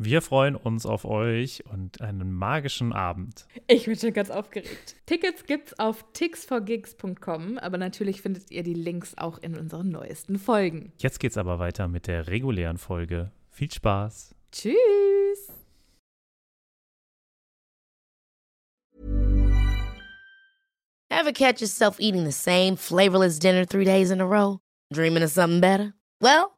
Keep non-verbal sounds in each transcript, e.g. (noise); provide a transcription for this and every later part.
Wir freuen uns auf euch und einen magischen Abend. Ich bin schon ganz aufgeregt. Tickets gibt's auf tixforgigs.com, aber natürlich findet ihr die Links auch in unseren neuesten Folgen. Jetzt geht's aber weiter mit der regulären Folge. Viel Spaß. Tschüss. Ever catch yourself eating the same flavorless dinner three days in a row? Dreaming of something better? Well,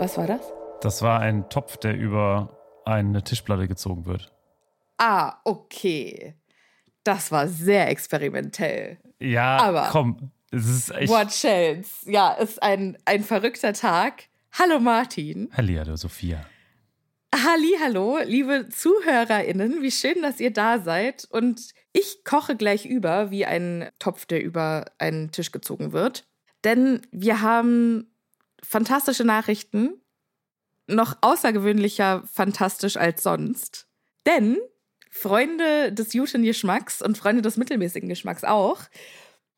Was war das? Das war ein Topf, der über eine Tischplatte gezogen wird. Ah, okay. Das war sehr experimentell. Ja, Aber- komm. Es ist echt. What chance? Ja, ist ein, ein verrückter Tag. Hallo Martin. Hallihallo, Sophia. Halli, hallo, liebe ZuhörerInnen. Wie schön, dass ihr da seid. Und ich koche gleich über, wie ein Topf, der über einen Tisch gezogen wird. Denn wir haben fantastische Nachrichten. Noch außergewöhnlicher fantastisch als sonst. Denn Freunde des guten Geschmacks und Freunde des mittelmäßigen Geschmacks auch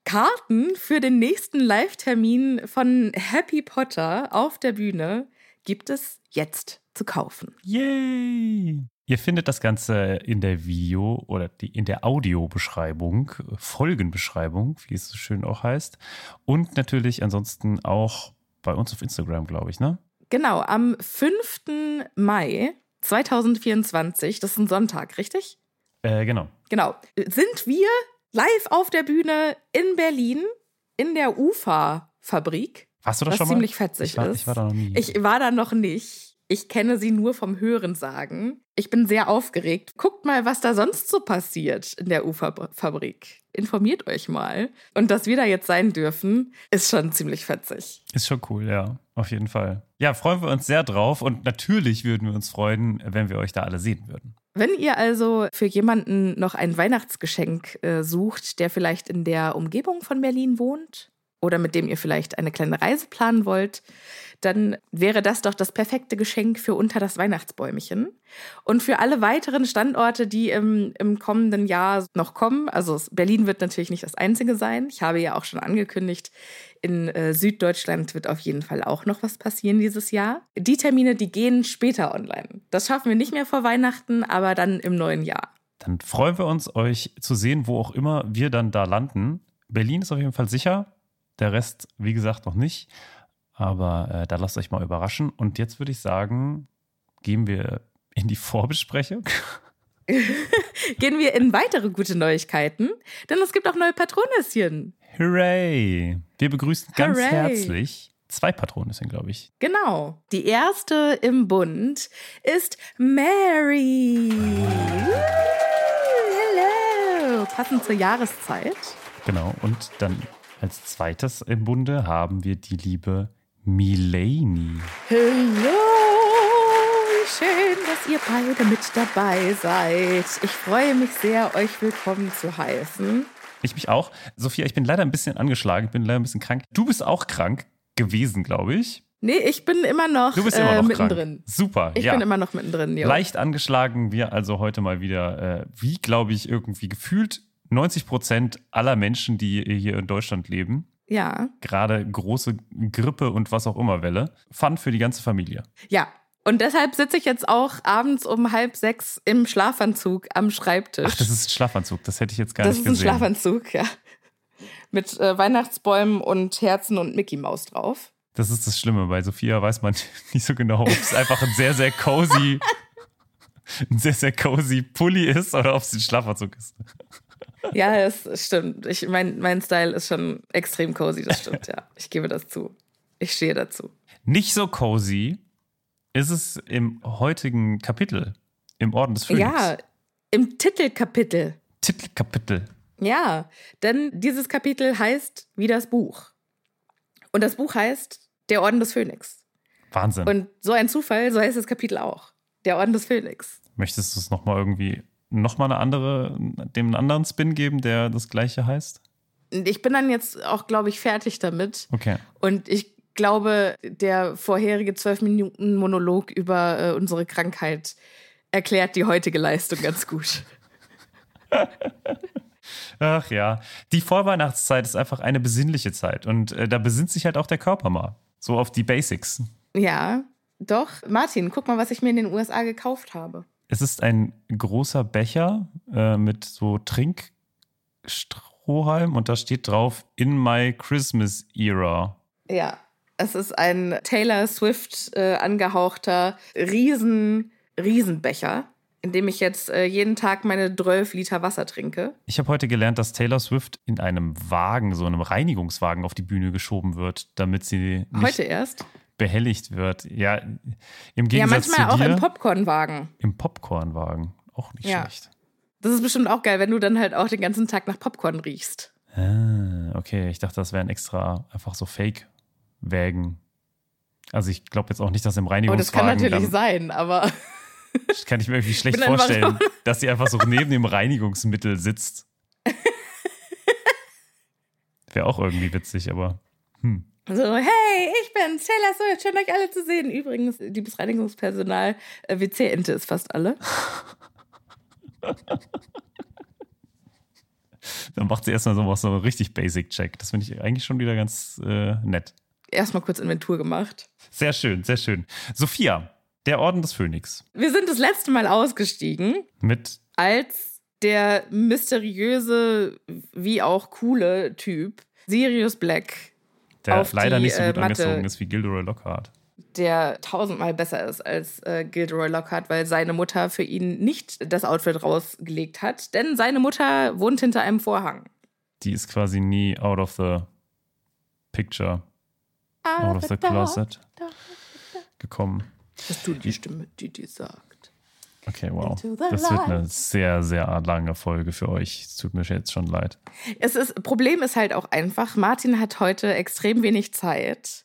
Karten für den nächsten Live-Termin von Happy Potter auf der Bühne gibt es jetzt zu kaufen. Yay! Ihr findet das Ganze in der Video- oder die, in der Audiobeschreibung, Folgenbeschreibung, wie es so schön auch heißt. Und natürlich ansonsten auch bei uns auf Instagram, glaube ich, ne? Genau, am 5. Mai 2024, das ist ein Sonntag, richtig? Äh, genau. Genau, sind wir live auf der Bühne in Berlin in der UFA-Fabrik. Warst du da Was schon mal? ziemlich fetzig ich war, ist. Ich war da noch nie. Ich war da noch nicht. Ich kenne sie nur vom Hören sagen. Ich bin sehr aufgeregt. Guckt mal, was da sonst so passiert in der UFA-Fabrik. Informiert euch mal. Und dass wir da jetzt sein dürfen, ist schon ziemlich fetzig. Ist schon cool, ja. Auf jeden Fall. Ja, freuen wir uns sehr drauf. Und natürlich würden wir uns freuen, wenn wir euch da alle sehen würden. Wenn ihr also für jemanden noch ein Weihnachtsgeschenk äh, sucht, der vielleicht in der Umgebung von Berlin wohnt oder mit dem ihr vielleicht eine kleine Reise planen wollt, dann wäre das doch das perfekte Geschenk für unter das Weihnachtsbäumchen. Und für alle weiteren Standorte, die im, im kommenden Jahr noch kommen, also Berlin wird natürlich nicht das einzige sein. Ich habe ja auch schon angekündigt, in äh, Süddeutschland wird auf jeden Fall auch noch was passieren dieses Jahr. Die Termine, die gehen später online. Das schaffen wir nicht mehr vor Weihnachten, aber dann im neuen Jahr. Dann freuen wir uns, euch zu sehen, wo auch immer wir dann da landen. Berlin ist auf jeden Fall sicher. Der Rest, wie gesagt, noch nicht. Aber äh, da lasst euch mal überraschen. Und jetzt würde ich sagen, gehen wir in die Vorbesprechung. (laughs) Gehen wir in weitere gute Neuigkeiten, denn es gibt auch neue Patronüschen. Hooray! Wir begrüßen ganz Hooray. herzlich zwei Patronüssen, glaube ich. Genau. Die erste im Bund ist Mary. Hello. Passend zur Jahreszeit. Genau. Und dann als zweites im Bunde haben wir die liebe Milani. Hallo. Schön, dass ihr beide mit dabei seid. Ich freue mich sehr, euch willkommen zu heißen. Ich mich auch. Sophia, ich bin leider ein bisschen angeschlagen, ich bin leider ein bisschen krank. Du bist auch krank gewesen, glaube ich. Nee, ich bin immer noch, Du bist immer äh, noch mittendrin. krank. Super, Ich ja. bin immer noch mittendrin, ja. Leicht angeschlagen, wir also heute mal wieder, äh, wie glaube ich, irgendwie gefühlt 90 Prozent aller Menschen, die hier in Deutschland leben, Ja. gerade große Grippe und was auch immer Welle, Fun für die ganze Familie. Ja. Und deshalb sitze ich jetzt auch abends um halb sechs im Schlafanzug am Schreibtisch. Ach, das ist ein Schlafanzug, das hätte ich jetzt gar Das nicht ist ein gesehen. Schlafanzug, ja. Mit äh, Weihnachtsbäumen und Herzen und Mickey Maus drauf. Das ist das Schlimme. Bei Sophia weiß man (laughs) nicht so genau, ob es einfach ein sehr, sehr cozy, (laughs) ein sehr, sehr cozy Pulli ist oder ob es ein Schlafanzug ist. Ja, es stimmt. Ich, mein, mein Style ist schon extrem cozy, das stimmt, ja. Ich gebe das zu. Ich stehe dazu. Nicht so cozy ist es im heutigen Kapitel im Orden des Phönix. Ja, im Titelkapitel. Titelkapitel. Ja, denn dieses Kapitel heißt wie das Buch. Und das Buch heißt Der Orden des Phönix. Wahnsinn. Und so ein Zufall, so heißt das Kapitel auch. Der Orden des Phönix. Möchtest du es nochmal irgendwie, nochmal eine andere, dem einen anderen Spin geben, der das gleiche heißt? Ich bin dann jetzt auch, glaube ich, fertig damit. Okay. Und ich glaube, der vorherige zwölf Minuten Monolog über äh, unsere Krankheit erklärt die heutige Leistung ganz gut. Ach ja, die Vorweihnachtszeit ist einfach eine besinnliche Zeit und äh, da besinnt sich halt auch der Körper mal. So auf die Basics. Ja, doch. Martin, guck mal, was ich mir in den USA gekauft habe. Es ist ein großer Becher äh, mit so Trinkstrohhalm und da steht drauf In my Christmas era. Ja, es ist ein Taylor Swift äh, angehauchter Riesen, Riesenbecher, in dem ich jetzt äh, jeden Tag meine 12 Liter Wasser trinke. Ich habe heute gelernt, dass Taylor Swift in einem Wagen, so einem Reinigungswagen auf die Bühne geschoben wird, damit sie nicht Heute erst. Behelligt wird. Ja, im Ja, Gegensatz manchmal zu auch dir, im Popcornwagen. im Popcornwagen. Auch nicht Ja. schlecht. Das ist bestimmt auch geil, wenn du dann halt auch den ganzen Tag nach Popcorn riechst. Ah, okay. Ich dachte, das wären extra einfach so Fake-Wägen. Also ich glaube jetzt auch nicht, dass im Aber Oh, das kann Reinigungswagen natürlich sein, aber (laughs) Das kann ich mir irgendwie schlecht vorstellen, dass sie einfach so neben dem Reinigungsmittel sitzt. (laughs) Wäre auch irgendwie witzig, aber hm. So, hey, ich bin's, Taylor Swift, schön euch alle zu sehen. Übrigens, liebes Reinigungspersonal, äh, WC-Ente ist fast alle. (laughs) Dann macht sie erstmal so, so einen richtig Basic-Check. Das finde ich eigentlich schon wieder ganz äh, nett. Erstmal kurz Inventur gemacht. Sehr schön, sehr schön. Sophia, der Orden des Phönix. Wir sind das letzte Mal ausgestiegen, Mit, als der mysteriöse, wie auch coole Typ, Sirius Black, der Auf leider die, nicht so äh, gut Matte- angezogen ist wie Gilderoy Lockhart. der tausendmal besser ist als äh, Gilderoy Lockhart, weil seine Mutter für ihn nicht das Outfit rausgelegt hat, denn seine Mutter wohnt hinter einem Vorhang. Die ist quasi nie out of the picture, out of the closet gekommen. Hast du die Stimme, die dir sagt? Okay, wow. Das wird eine sehr, sehr lange Folge für euch. Es tut mir jetzt schon leid. Es ist, Problem ist halt auch einfach, Martin hat heute extrem wenig Zeit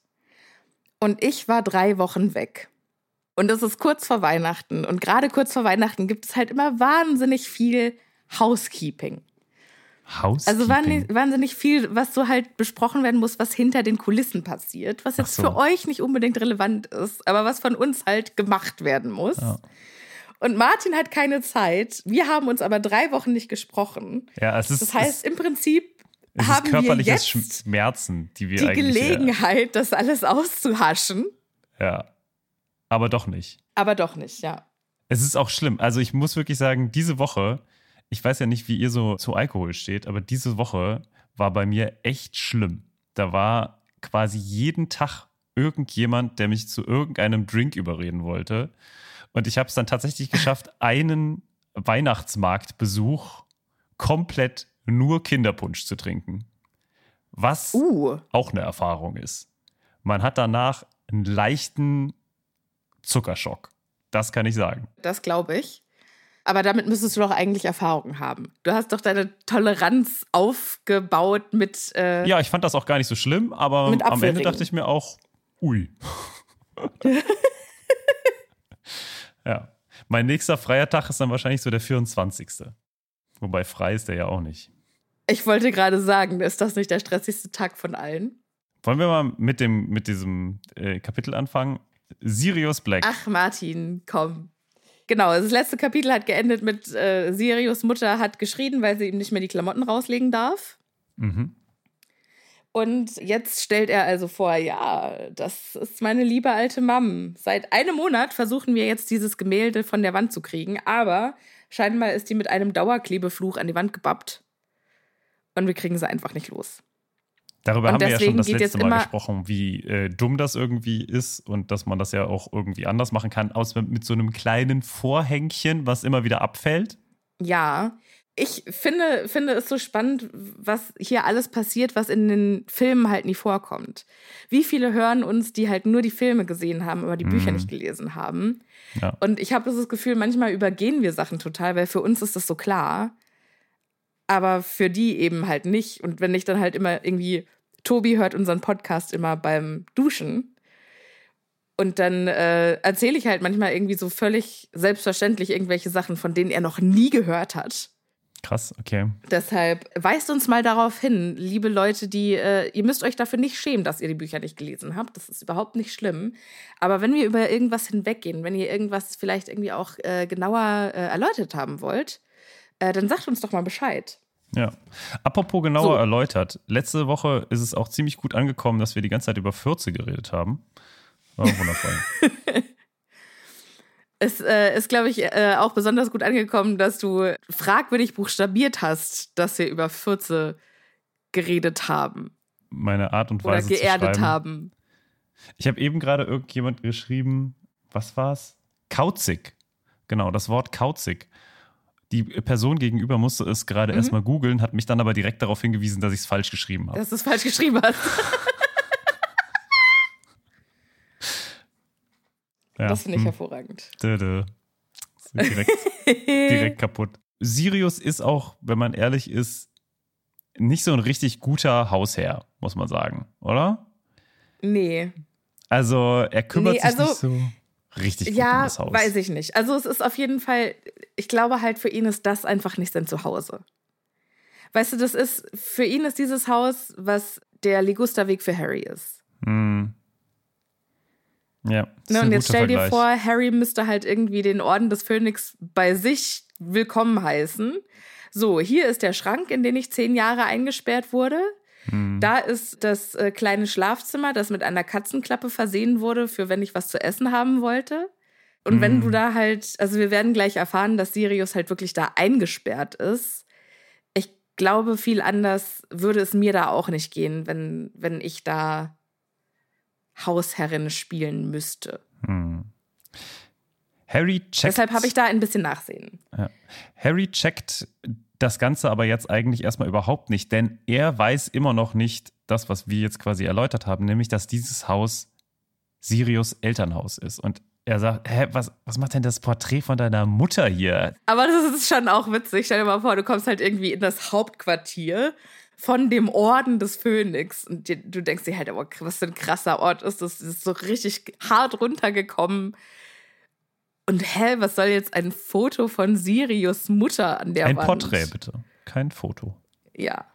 und ich war drei Wochen weg. Und es ist kurz vor Weihnachten und gerade kurz vor Weihnachten gibt es halt immer wahnsinnig viel Housekeeping. Housekeeping. Also wahnsinnig, viel, was so halt besprochen werden muss, was hinter den Kulissen passiert, was jetzt so. für euch nicht unbedingt relevant ist, aber was von uns halt gemacht werden muss. Ja. Und Martin hat keine Zeit. Wir haben uns aber drei Wochen nicht gesprochen. ja, es ist, Das heißt, im Prinzip es haben wir jetzt Schmerzen, die wir die eigentlich. äh, Gelegenheit, das alles auszuhaschen. Ja. Aber doch nicht. Aber doch nicht, ja. Es ist auch schlimm. Also ich muss wirklich sagen, diese Woche, ich weiß ja nicht, wie ihr so zu Alkohol steht, aber diese Woche war bei mir echt schlimm. Da war quasi jeden Tag irgendjemand, der mich zu irgendeinem Drink überreden wollte. Und ich habe es dann tatsächlich geschafft, einen Weihnachtsmarktbesuch komplett nur Kinderpunsch zu trinken. Was Uh, auch eine Erfahrung ist. Man hat danach einen leichten Zuckerschock. Das kann ich sagen. das glaube ich. Aber damit müsstest du doch eigentlich Erfahrung haben. Du hast doch deine Toleranz aufgebaut mit. Äh, Ja, ich fand das auch gar nicht so schlimm, aber am Ende dachte ich mir auch, ui. (laughs) ja. Mein nächster freier Tag ist dann wahrscheinlich so der 24. Wobei frei ist der ja auch nicht. Ich wollte gerade sagen, ist das nicht der stressigste Tag von allen? Wollen wir mal mit, dem, mit diesem äh, Kapitel anfangen? Sirius Black. Ach, Martin, komm. Genau, das letzte Kapitel hat geendet mit äh, Sirius Mutter hat geschrien, weil sie ihm nicht mehr die Klamotten rauslegen darf. Mhm. Und jetzt stellt er also vor, ja, das ist meine liebe alte Mam. Seit einem Monat versuchen wir jetzt dieses Gemälde von der Wand zu kriegen, aber scheinbar ist die mit einem Dauerklebefluch an die Wand gebappt. Und wir kriegen sie einfach nicht los. Darüber Und haben wir ja schon das letzte Mal gesprochen, wie äh, dumm das irgendwie ist und dass man das ja auch irgendwie anders machen kann, aus mit so einem kleinen Vorhängchen, was immer wieder abfällt. Ja, ich finde, finde es so spannend, was hier alles passiert, was in den Filmen halt nie vorkommt. Wie viele hören uns, die halt nur die Filme gesehen haben, aber die Bücher Mhm. nicht gelesen haben. Ja. Und ich habe das Gefühl, manchmal übergehen wir Sachen total, weil für uns ist das so klar. Aber für die eben halt nicht. Und wenn ich dann halt immer irgendwie, Tobi hört unseren Podcast immer beim Duschen. Und dann äh, erzähle ich halt manchmal irgendwie so völlig selbstverständlich irgendwelche Sachen, von denen er noch nie gehört hat. Krass, okay. Deshalb weist uns mal darauf hin, liebe Leute, die, äh, ihr müsst euch dafür nicht schämen, dass ihr die Bücher nicht gelesen habt. Das ist überhaupt nicht schlimm. Aber wenn wir über irgendwas hinweggehen, wenn ihr irgendwas vielleicht irgendwie auch äh, genauer äh, erläutert haben wollt, äh, dann sagt uns doch mal Bescheid. Ja. Apropos genauer So. erläutert. Letzte Woche ist es auch ziemlich gut angekommen, dass wir die ganze Zeit über Fürze geredet haben. War wundervoll. (laughs) Es äh, ist, glaube ich, äh, auch besonders gut angekommen, dass du fragwürdig buchstabiert hast, dass wir über Fürze geredet haben Meine Art und oder Weise zu geerdet schreiben. haben. Ich habe eben gerade irgendjemand geschrieben, was war's? Kauzig. Genau, das Wort kauzig. Die Person gegenüber musste es gerade Mhm. erstmal googeln, hat mich dann aber direkt darauf hingewiesen, dass ich es falsch geschrieben habe. Dass du es falsch geschrieben hast. (laughs) Ja. Das finde ich hm. hervorragend. Dö, dö. Direkt, (laughs) direkt kaputt. Sirius ist auch, wenn man ehrlich ist, nicht so ein richtig guter Hausherr, muss man sagen, oder? Nee. Also, er kümmert Nee, sich also- nicht so richtig gut um Ja, das Haus. weiß ich nicht. Also es ist auf jeden Fall, ich glaube halt, für ihn ist das einfach nicht sein Zuhause. Weißt du, das ist, für ihn ist dieses Haus, was der Ligusterweg für Harry ist. Hm. Ja. ist Ne, und jetzt stell dir Vergleich. vor, Harry müsste halt irgendwie den Orden des Phönix bei sich willkommen heißen. So, hier ist der Schrank, in den ich zehn Jahre eingesperrt wurde. Hm. Da ist das äh, kleine Schlafzimmer, das mit einer Katzenklappe versehen wurde, für wenn ich was zu essen haben wollte. Und wenn Mhm. du da halt, also wir werden gleich erfahren, dass Sirius halt wirklich da eingesperrt ist. Ich glaube, viel anders würde es mir da auch nicht gehen, wenn, wenn ich da Hausherrin spielen müsste. Hm. Harry checkt. Deshalb habe ich da ein bisschen Nachsehen. Ja. Harry checkt das Ganze aber jetzt eigentlich erstmal überhaupt nicht, denn er weiß immer noch nicht das, was wir jetzt quasi erläutert haben, nämlich, dass dieses Haus Sirius Elternhaus ist. Und er sagt, hä, was, was macht denn das Porträt von deiner Mutter hier? Aber das ist schon auch witzig. Stell dir mal vor, du kommst halt irgendwie in das Hauptquartier von dem Orden des Phönix. Und dir, du denkst dir halt, aber was für ein krasser Ort ist das? Das ist so richtig hart runtergekommen. Und hä, was soll jetzt ein Foto von Sirius Mutter an der Ein Wand? Porträt, bitte. Kein Foto. Ja.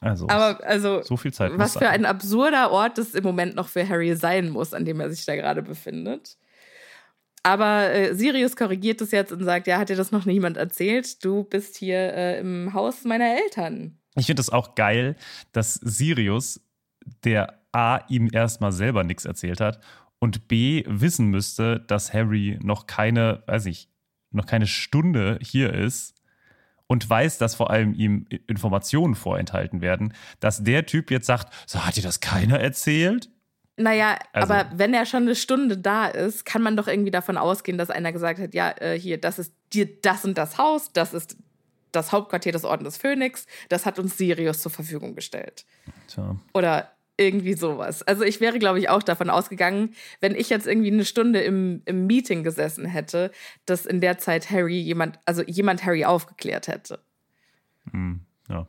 Also, Aber also, so viel Zeit was für ein absurder Ort das im Moment noch für Harry sein muss, an dem er sich da gerade befindet. Aber äh, Sirius korrigiert es jetzt und sagt, ja, hat dir das noch niemand erzählt? Du bist hier äh, im Haus meiner Eltern. Ich finde es auch geil, dass Sirius, der A, ihm erstmal selber nichts erzählt hat und B, wissen müsste, dass Harry noch keine, weiß ich, noch keine Stunde hier ist und weiß, dass vor allem ihm Informationen vorenthalten werden, dass der Typ jetzt sagt, so hat dir das keiner erzählt? Naja, Also- aber wenn er schon eine Stunde da ist, kann man doch irgendwie davon ausgehen, dass einer gesagt hat, ja, äh, hier, das ist dir das und das Haus, das ist das Hauptquartier des Ordens des Phönix, das hat uns Sirius zur Verfügung gestellt. Tja. Oder irgendwie sowas. Also ich wäre, glaube ich, auch davon ausgegangen, wenn ich jetzt irgendwie eine Stunde im, im Meeting gesessen hätte, dass in der Zeit Harry jemand, also jemand Harry aufgeklärt hätte. Hm, ja.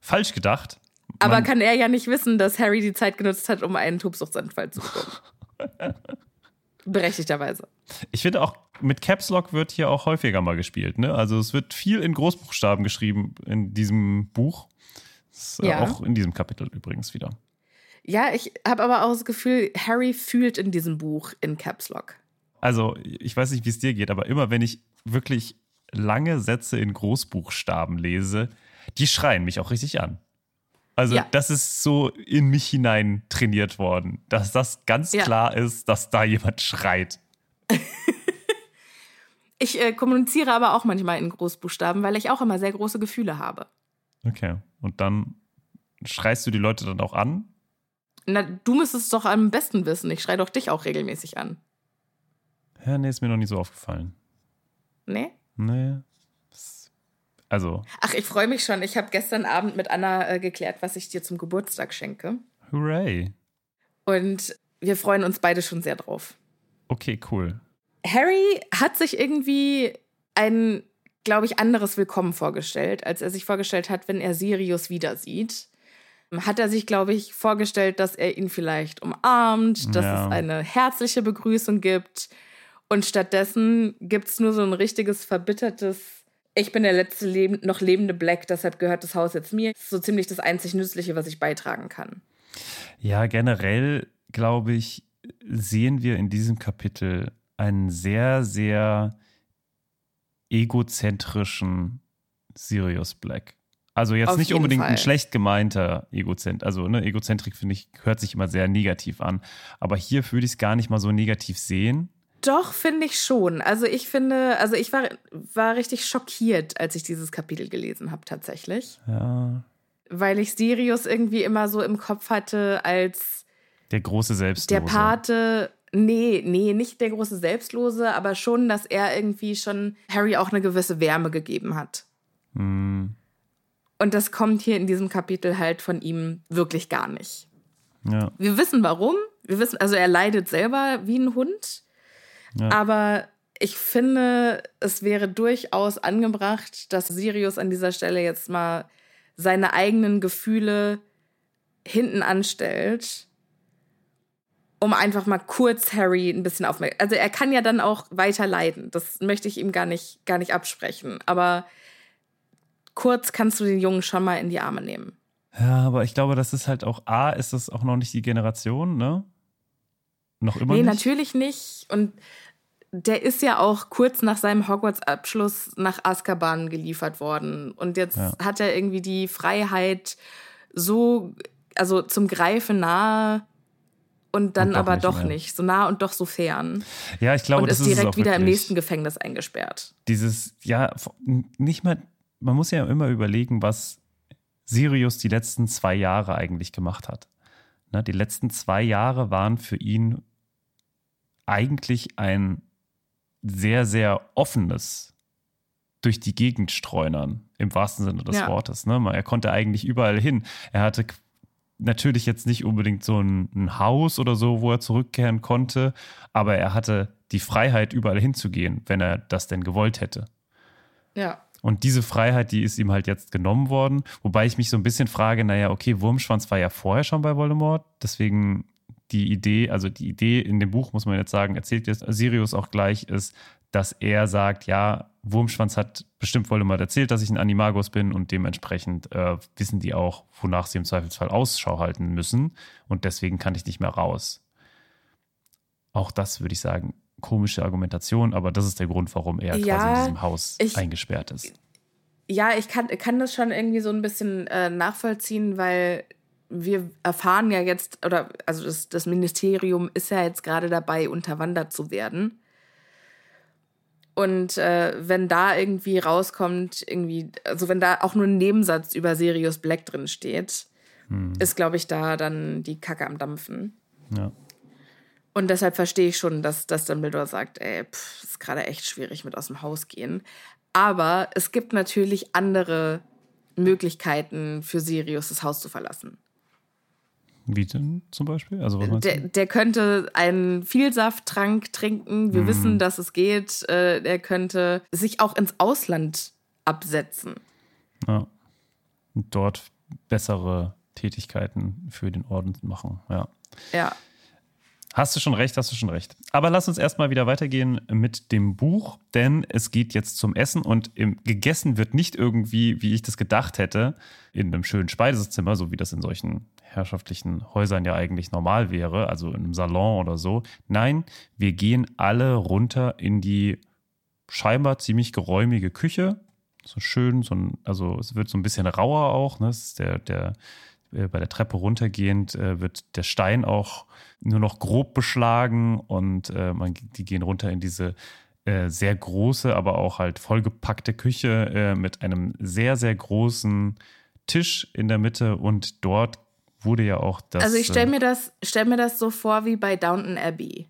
Falsch gedacht. Aber Man- kann er ja nicht wissen, dass Harry die Zeit genutzt hat, um einen Tobsuchtsanfall zu bekommen. (laughs) Berechtigterweise. Ich finde auch, mit Caps Lock wird hier auch häufiger mal gespielt. Ne? Also es wird viel in Großbuchstaben geschrieben in diesem Buch. Ja. Auch in diesem Kapitel übrigens wieder. Ja, ich habe aber auch das Gefühl, Harry fühlt in diesem Buch in Caps Lock. Also, ich weiß nicht, wie es dir geht, aber immer wenn ich wirklich lange Sätze in Großbuchstaben lese, die schreien mich auch richtig an. Also, Ja. das ist so in mich hinein trainiert worden, dass das ganz Ja. klar ist, dass da jemand schreit. (laughs) Ich äh, kommuniziere aber auch manchmal in Großbuchstaben, weil ich auch immer sehr große Gefühle habe. Okay. Und dann schreist du die Leute dann auch an? Na, du müsstest es doch am besten wissen. Ich schreie doch dich auch regelmäßig an. Ja, nee, ist mir noch nie so aufgefallen. Nee? Nee. Also, Ach, ich freue mich schon. Ich habe gestern Abend mit Anna äh, geklärt, was ich dir zum Geburtstag schenke. hooray. Und wir freuen uns beide schon sehr drauf. Okay, cool. Harry hat sich irgendwie ein, glaube ich, anderes Willkommen vorgestellt, als er sich vorgestellt hat, wenn er Sirius wieder sieht. Hat er sich, glaube ich, vorgestellt, dass er ihn vielleicht umarmt, dass Ja. es eine herzliche Begrüßung gibt. Und stattdessen gibt es nur so ein richtiges verbittertes, ich bin der letzte leb noch lebende Black, deshalb gehört das Haus jetzt mir. Das ist so ziemlich das einzig Nützliche, was ich beitragen kann. Ja, generell, glaube ich, sehen wir in diesem Kapitel einen sehr, sehr egozentrischen Sirius Black. Also jetzt Auf nicht unbedingt ein Fall. schlecht gemeinter Egozent. Also ne, Egozentrik, finde ich, hört sich immer sehr negativ an. Aber hier würde ich es gar nicht mal so negativ sehen. Doch, finde ich schon. Also ich finde, also ich war, war richtig schockiert, als ich dieses Kapitel gelesen habe, tatsächlich. Ja, Weil ich Sirius irgendwie immer so im Kopf hatte als der große Selbstlose. der Pate. Nee, nee, nicht der große Selbstlose, aber schon, dass er irgendwie schon Harry auch eine gewisse Wärme gegeben hat. Hm, Und das kommt hier in diesem Kapitel halt von ihm wirklich gar nicht. ja, Wir wissen warum. Wir wissen, also er leidet selber wie ein Hund. Ja. Aber ich finde, es wäre durchaus angebracht, dass Sirius an dieser Stelle jetzt mal seine eigenen Gefühle hinten anstellt, um einfach mal kurz Harry ein bisschen aufmerksam. Also er kann ja dann auch weiter leiden. Das möchte ich ihm gar nicht, gar nicht absprechen. Aber kurz kannst du den Jungen schon mal in die Arme nehmen. ja, aber ich glaube, das ist halt auch, A, ist das auch noch nicht die Generation, ne? Noch immer nee, nicht? natürlich nicht. Und der ist ja auch kurz nach seinem Hogwarts-Abschluss nach Azkaban geliefert worden. Und jetzt Ja. hat er irgendwie die Freiheit so, also zum Greifen nahe und dann Und doch aber nicht doch mehr. nicht. So nah und doch so fern. Ja, ich glaube, und das ist ist direkt auch wieder im nächsten Gefängnis eingesperrt. dieses, ja, nicht mal, man muss ja immer überlegen, was Sirius die letzten zwei Jahre eigentlich gemacht hat. Ne, die letzten zwei Jahre waren für ihn eigentlich ein sehr, sehr offenes durch die Gegend streunern, im wahrsten Sinne des Ja. Wortes. Ne? Er konnte eigentlich überall hin. Er hatte natürlich jetzt nicht unbedingt so ein, ein Haus oder so, wo er zurückkehren konnte, aber er hatte die Freiheit, überall hinzugehen, wenn er das denn gewollt hätte. Ja. Und diese Freiheit, die ist ihm halt jetzt genommen worden. Wobei ich mich so ein bisschen frage, naja, okay, Wurmschwanz war ja vorher schon bei Voldemort. Deswegen die Idee, also die Idee in dem Buch, muss man jetzt sagen, erzählt jetzt Sirius auch gleich, ist, dass er sagt, ja, Wurmschwanz hat bestimmt Voldemort erzählt, dass ich ein Animagus bin und dementsprechend äh, wissen die auch, wonach sie im Zweifelsfall Ausschau halten müssen. Und deswegen kann ich nicht mehr raus. Auch das würde ich sagen, komische Argumentation, aber das ist der Grund, warum er quasi Ja, in diesem Haus ich- eingesperrt ist. Ja, ich kann, kann das schon irgendwie so ein bisschen äh, nachvollziehen, weil wir erfahren ja jetzt, oder also das, das Ministerium ist ja jetzt gerade dabei, unterwandert zu werden. Und äh, wenn da irgendwie rauskommt, irgendwie, also wenn da auch nur ein Nebensatz über Sirius Black drin steht, ist, glaube ich, da dann die Kacke am Dampfen. Ja. Und deshalb verstehe ich schon, dass, dass Dumbledore sagt, ey, pff, ist gerade echt schwierig mit aus dem Haus gehen. Aber es gibt natürlich andere Möglichkeiten für Sirius, das Haus zu verlassen. Wie denn zum Beispiel? Also was meinst Der, du? der könnte einen Vielsafttrank trinken. Wir wissen, dass es geht. Äh, Der könnte sich auch ins Ausland absetzen. Ja. Und dort bessere Tätigkeiten für den Orden machen. Ja. Ja. Hast du schon recht, hast du schon recht. Aber lass uns erstmal wieder weitergehen mit dem Buch, denn es geht jetzt zum Essen und im, gegessen wird nicht irgendwie, wie ich das gedacht hätte, in einem schönen Speisezimmer, so wie das in solchen herrschaftlichen Häusern ja eigentlich normal wäre, also in einem Salon oder so. Nein, wir gehen alle runter in die scheinbar ziemlich geräumige Küche. So schön, so ein, also es wird so ein bisschen rauer auch. Ne? Der, der, äh, bei der Treppe runtergehend äh, wird der Stein auch nur noch grob beschlagen und äh, man, die gehen runter in diese äh, sehr große, aber auch halt vollgepackte Küche äh, mit einem sehr, sehr großen Tisch in der Mitte und dort wurde ja auch das. Also ich stelle mir das, stell mir das so vor wie bei Downton Abbey.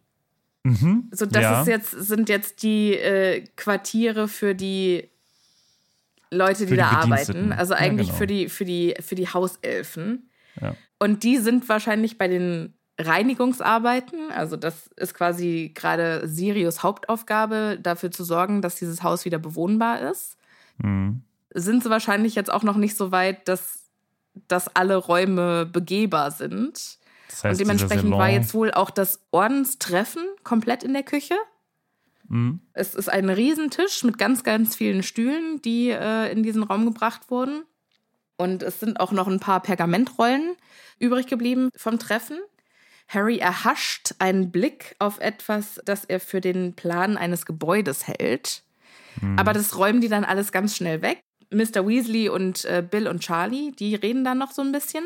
Mhm, so, das ja. ist jetzt, sind jetzt die äh, Quartiere für die Leute, die Für die da arbeiten. Also Ja, eigentlich genau. für, die, für, die, für die Hauselfen. Ja. Und die sind wahrscheinlich bei den Reinigungsarbeiten, also das ist quasi gerade Sirius Hauptaufgabe, dafür zu sorgen, dass dieses Haus wieder bewohnbar ist. Mhm. Sind sie wahrscheinlich jetzt auch noch nicht so weit, dass, dass alle Räume begehbar sind. Das heißt, Und dementsprechend war jetzt wohl auch das Ordenstreffen komplett in der Küche. Mhm. Es ist ein Riesentisch mit ganz, ganz vielen Stühlen, die äh, in diesen Raum gebracht wurden. Und es sind auch noch ein paar Pergamentrollen übrig geblieben vom Treffen. Harry erhascht einen Blick auf etwas, das er für den Plan eines Gebäudes hält. Aber das räumen die dann alles ganz schnell weg. Mr. Weasley und äh, Bill und Charlie, die reden dann noch so ein bisschen.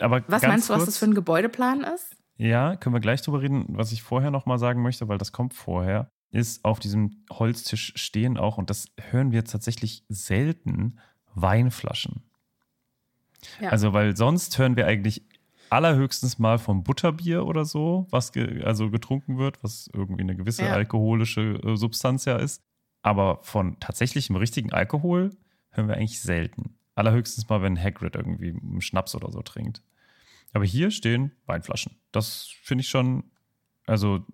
Aber Was meinst du, was kurz, das für ein Gebäudeplan ist? Ja, können wir gleich drüber reden. Was ich vorher noch mal sagen möchte, weil das kommt vorher, ist auf diesem Holztisch stehen auch, und das hören wir tatsächlich selten, Weinflaschen. Ja. Also, weil sonst hören wir eigentlich allerhöchstens mal vom Butterbier oder so, was ge also getrunken wird, was irgendwie eine gewisse Ja. alkoholische äh, Substanz ja ist. Aber von tatsächlichem richtigen Alkohol hören wir eigentlich selten. Allerhöchstens mal, wenn Hagrid irgendwie einen Schnaps oder so trinkt. Aber hier stehen Weinflaschen. Das finde ich schon, also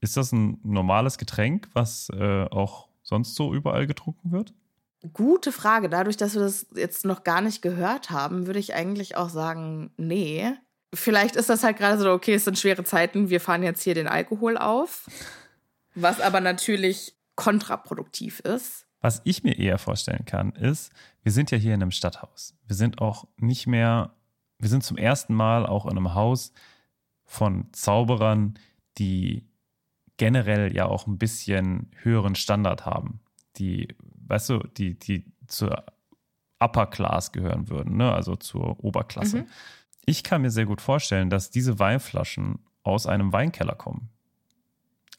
ist das ein normales Getränk, was äh, auch sonst so überall getrunken wird? Gute Frage. Dadurch, dass wir das jetzt noch gar nicht gehört haben, würde ich eigentlich auch sagen, nee. Vielleicht ist das halt gerade so, okay, es sind schwere Zeiten, wir fahren jetzt hier den Alkohol auf. Was aber natürlich kontraproduktiv ist. Was ich mir eher vorstellen kann, ist, wir sind ja hier in einem Stadthaus. Wir sind auch nicht mehr, wir sind zum ersten Mal auch in einem Haus von Zauberern, die generell ja auch ein bisschen höheren Standard haben. Die, weißt du, die, die zur Upper Class gehören würden, ne? also zur Oberklasse. Mhm. Ich kann mir sehr gut vorstellen, dass diese Weinflaschen aus einem Weinkeller kommen.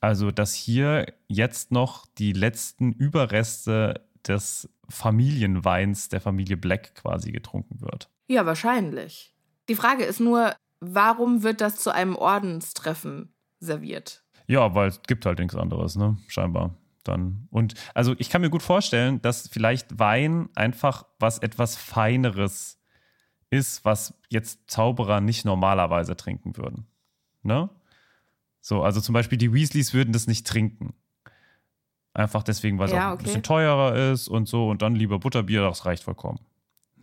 Also, dass hier jetzt noch die letzten Überreste des Familienweins der Familie Black quasi getrunken wird. Ja, wahrscheinlich. Die Frage ist nur, warum wird das zu einem Ordenstreffen serviert? Ja, weil es gibt halt nichts anderes, ne? Scheinbar. Dann. Und also ich kann mir gut vorstellen, dass vielleicht Wein einfach was etwas Feineres ist, was jetzt Zauberer nicht normalerweise trinken würden. Ne? So, also zum Beispiel die Weasleys würden das nicht trinken. Einfach deswegen, weil es Ja, auch ein okay. bisschen teurer ist und so und dann lieber Butterbier, das reicht vollkommen.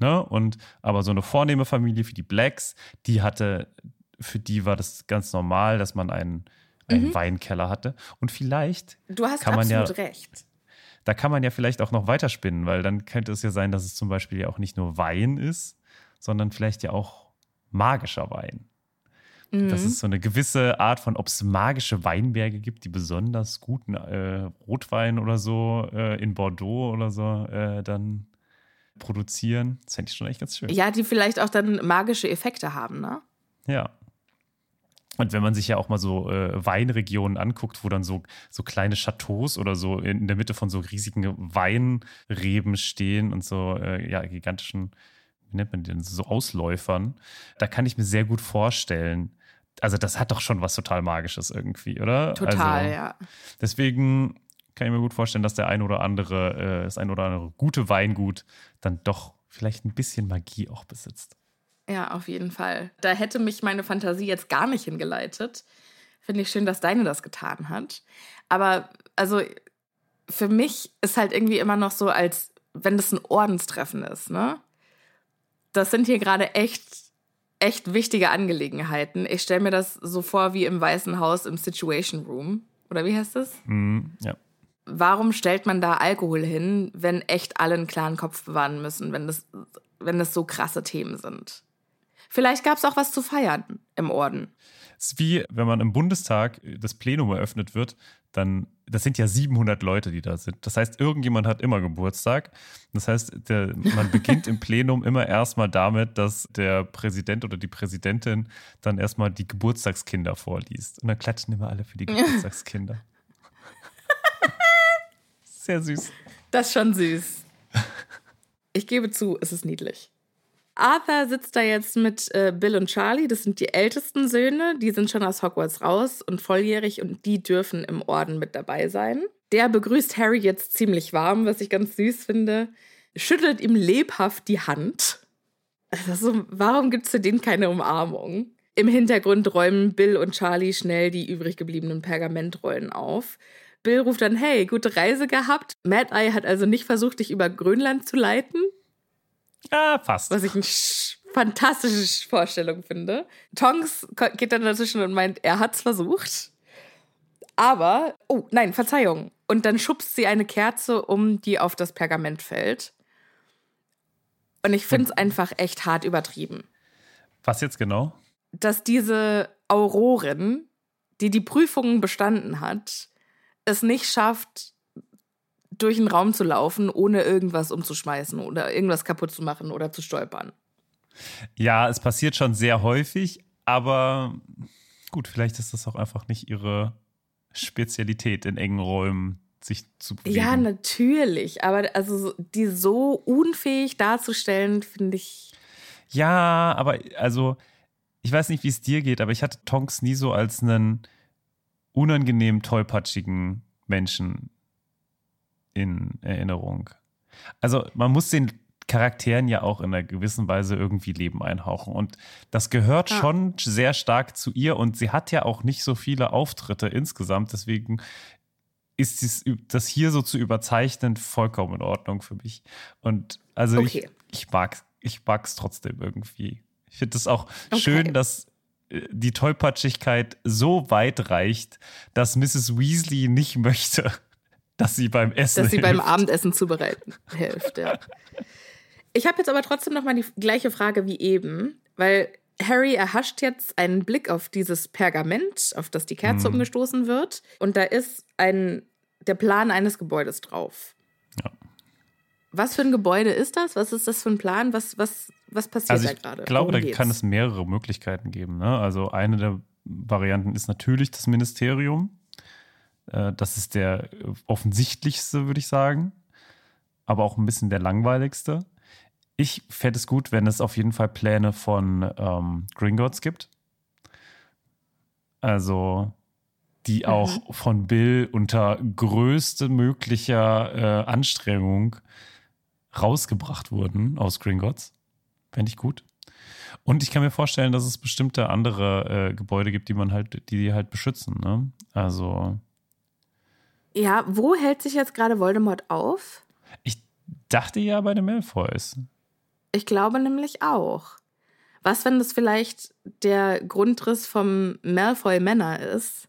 Ne? Und aber so eine vornehme Familie wie die Blacks, die hatte, für die war das ganz normal, dass man einen, einen Mhm. Weinkeller hatte. Und vielleicht Du hast Kann man ja- recht. da kann man ja vielleicht auch noch weiterspinnen, weil dann könnte es ja sein, dass es zum Beispiel ja auch nicht nur Wein ist, sondern vielleicht ja auch magischer Wein. Mhm. Dass es so eine gewisse Art von, ob es magische Weinberge gibt, die besonders guten äh, Rotwein oder so äh, in Bordeaux oder so äh, dann produzieren. Das fände ich schon echt ganz schön. Ja, die vielleicht auch dann magische Effekte haben, ne? Ja. Und wenn man sich ja auch mal so äh, Weinregionen anguckt, wo dann so, so kleine Chateaus oder so in der Mitte von so riesigen Weinreben stehen und so äh, ja, gigantischen, wie nennt man die denn, so Ausläufern, da kann ich mir sehr gut vorstellen, also das hat doch schon was total Magisches irgendwie, oder? Total, also, ja. Deswegen kann ich mir gut vorstellen, dass der ein oder andere, äh, das ein oder andere gute Weingut dann doch vielleicht ein bisschen Magie auch besitzt. Ja, auf jeden Fall. Da hätte mich meine Fantasie jetzt gar nicht hingeleitet. Finde ich schön, dass deine das getan hat. Aber also für mich ist halt irgendwie immer noch so, als wenn das ein Ordenstreffen ist, ne? Das sind hier gerade echt, echt wichtige Angelegenheiten. Ich stelle mir das so vor wie im Weißen Haus im Situation Room. Oder wie heißt das? Mhm, ja. warum stellt man da Alkohol hin, wenn echt alle einen klaren Kopf bewahren müssen, wenn das, wenn das so krasse Themen sind? Vielleicht gab es auch was zu feiern im Orden. Es ist wie, wenn man im Bundestag das Plenum eröffnet wird, dann, das sind ja 700 Leute, die da sind. Das heißt, irgendjemand hat immer Geburtstag. Das heißt, der, man beginnt im Plenum immer erstmal damit, dass der Präsident oder die Präsidentin dann erstmal die Geburtstagskinder vorliest. Und dann klatschen immer alle für die (laughs) Geburtstagskinder. (laughs) Sehr süß. Das ist schon süß. Ich gebe zu, es ist niedlich. Arthur sitzt da jetzt mit äh, Bill und Charlie, das sind die ältesten Söhne, die sind schon aus Hogwarts raus und volljährig und die dürfen im Orden mit dabei sein. Der begrüßt Harry jetzt ziemlich warm, was ich ganz süß finde, schüttelt ihm lebhaft die Hand. Also, warum gibt es für den keine Umarmung? Im Hintergrund räumen Bill und Charlie schnell die übrig gebliebenen Pergamentrollen auf. Bill ruft dann, hey, gute Reise gehabt. Mad Eye hat also nicht versucht, dich über Grönland zu leiten. Ja, fast. Was ich eine fantastische Vorstellung finde. Tonks geht dann dazwischen und meint, er hat's versucht. Aber, oh nein, Verzeihung. Und dann schubst sie eine Kerze um, die auf das Pergament fällt. Und ich finde es einfach echt hart übertrieben. Was jetzt genau? Dass diese Aurorin, die die Prüfungen bestanden hat, es nicht schafft, durch den Raum zu laufen, ohne irgendwas umzuschmeißen oder irgendwas kaputt zu machen oder zu stolpern. Ja, es passiert schon sehr häufig, aber gut, vielleicht ist das auch einfach nicht ihre Spezialität in engen Räumen sich zu bewegen. Ja, natürlich, aber also die so unfähig darzustellen, finde ich. Ja, aber also ich weiß nicht, wie es dir geht, aber ich hatte Tonks nie so als einen unangenehm tollpatschigen Menschen in Erinnerung. Also man muss den Charakteren ja auch in einer gewissen Weise irgendwie Leben einhauchen. Und das gehört ja. schon sehr stark zu ihr. Und sie hat ja auch nicht so viele Auftritte insgesamt. Deswegen ist dies, das hier so zu überzeichnen vollkommen in Ordnung für mich. Und also okay. ich, ich mag ich es trotzdem irgendwie. Ich finde es auch okay. schön, dass äh, die Tollpatschigkeit so weit reicht, dass Mrs. Weasley nicht (laughs) möchte, dass sie beim Essen Dass sie hilft. beim Abendessen zubereiten hilft, ja. Ich habe jetzt aber trotzdem noch mal die gleiche Frage wie eben, weil Harry erhascht jetzt einen Blick auf dieses Pergament, auf das die Kerze hm. umgestoßen wird. Und da ist ein, der Plan eines Gebäudes drauf. Ja. Was für ein Gebäude ist das? Was ist das für ein Plan? Was, was, was passiert also da gerade? Ich glaube, Worum da kann es mehrere Möglichkeiten geben. Ne? Also eine der Varianten ist natürlich das Ministerium. Äh, das ist der offensichtlichste, würde ich sagen. Aber auch ein bisschen der langweiligste. Ich fände es gut, wenn es auf jeden Fall Pläne von ähm, Gringotts gibt. Also, die mhm. auch von Bill unter größte möglicher äh, Anstrengung rausgebracht wurden aus Gringotts. Fände ich gut. Und ich kann mir vorstellen, dass es bestimmte andere äh, Gebäude gibt, die man halt, die, die halt beschützen. Ne? Also ja, wo hält sich jetzt gerade Voldemort auf? Ich dachte ja bei den Malfoys. Ich glaube nämlich auch. Was, wenn das vielleicht der Grundriss vom Malfoy Männer ist?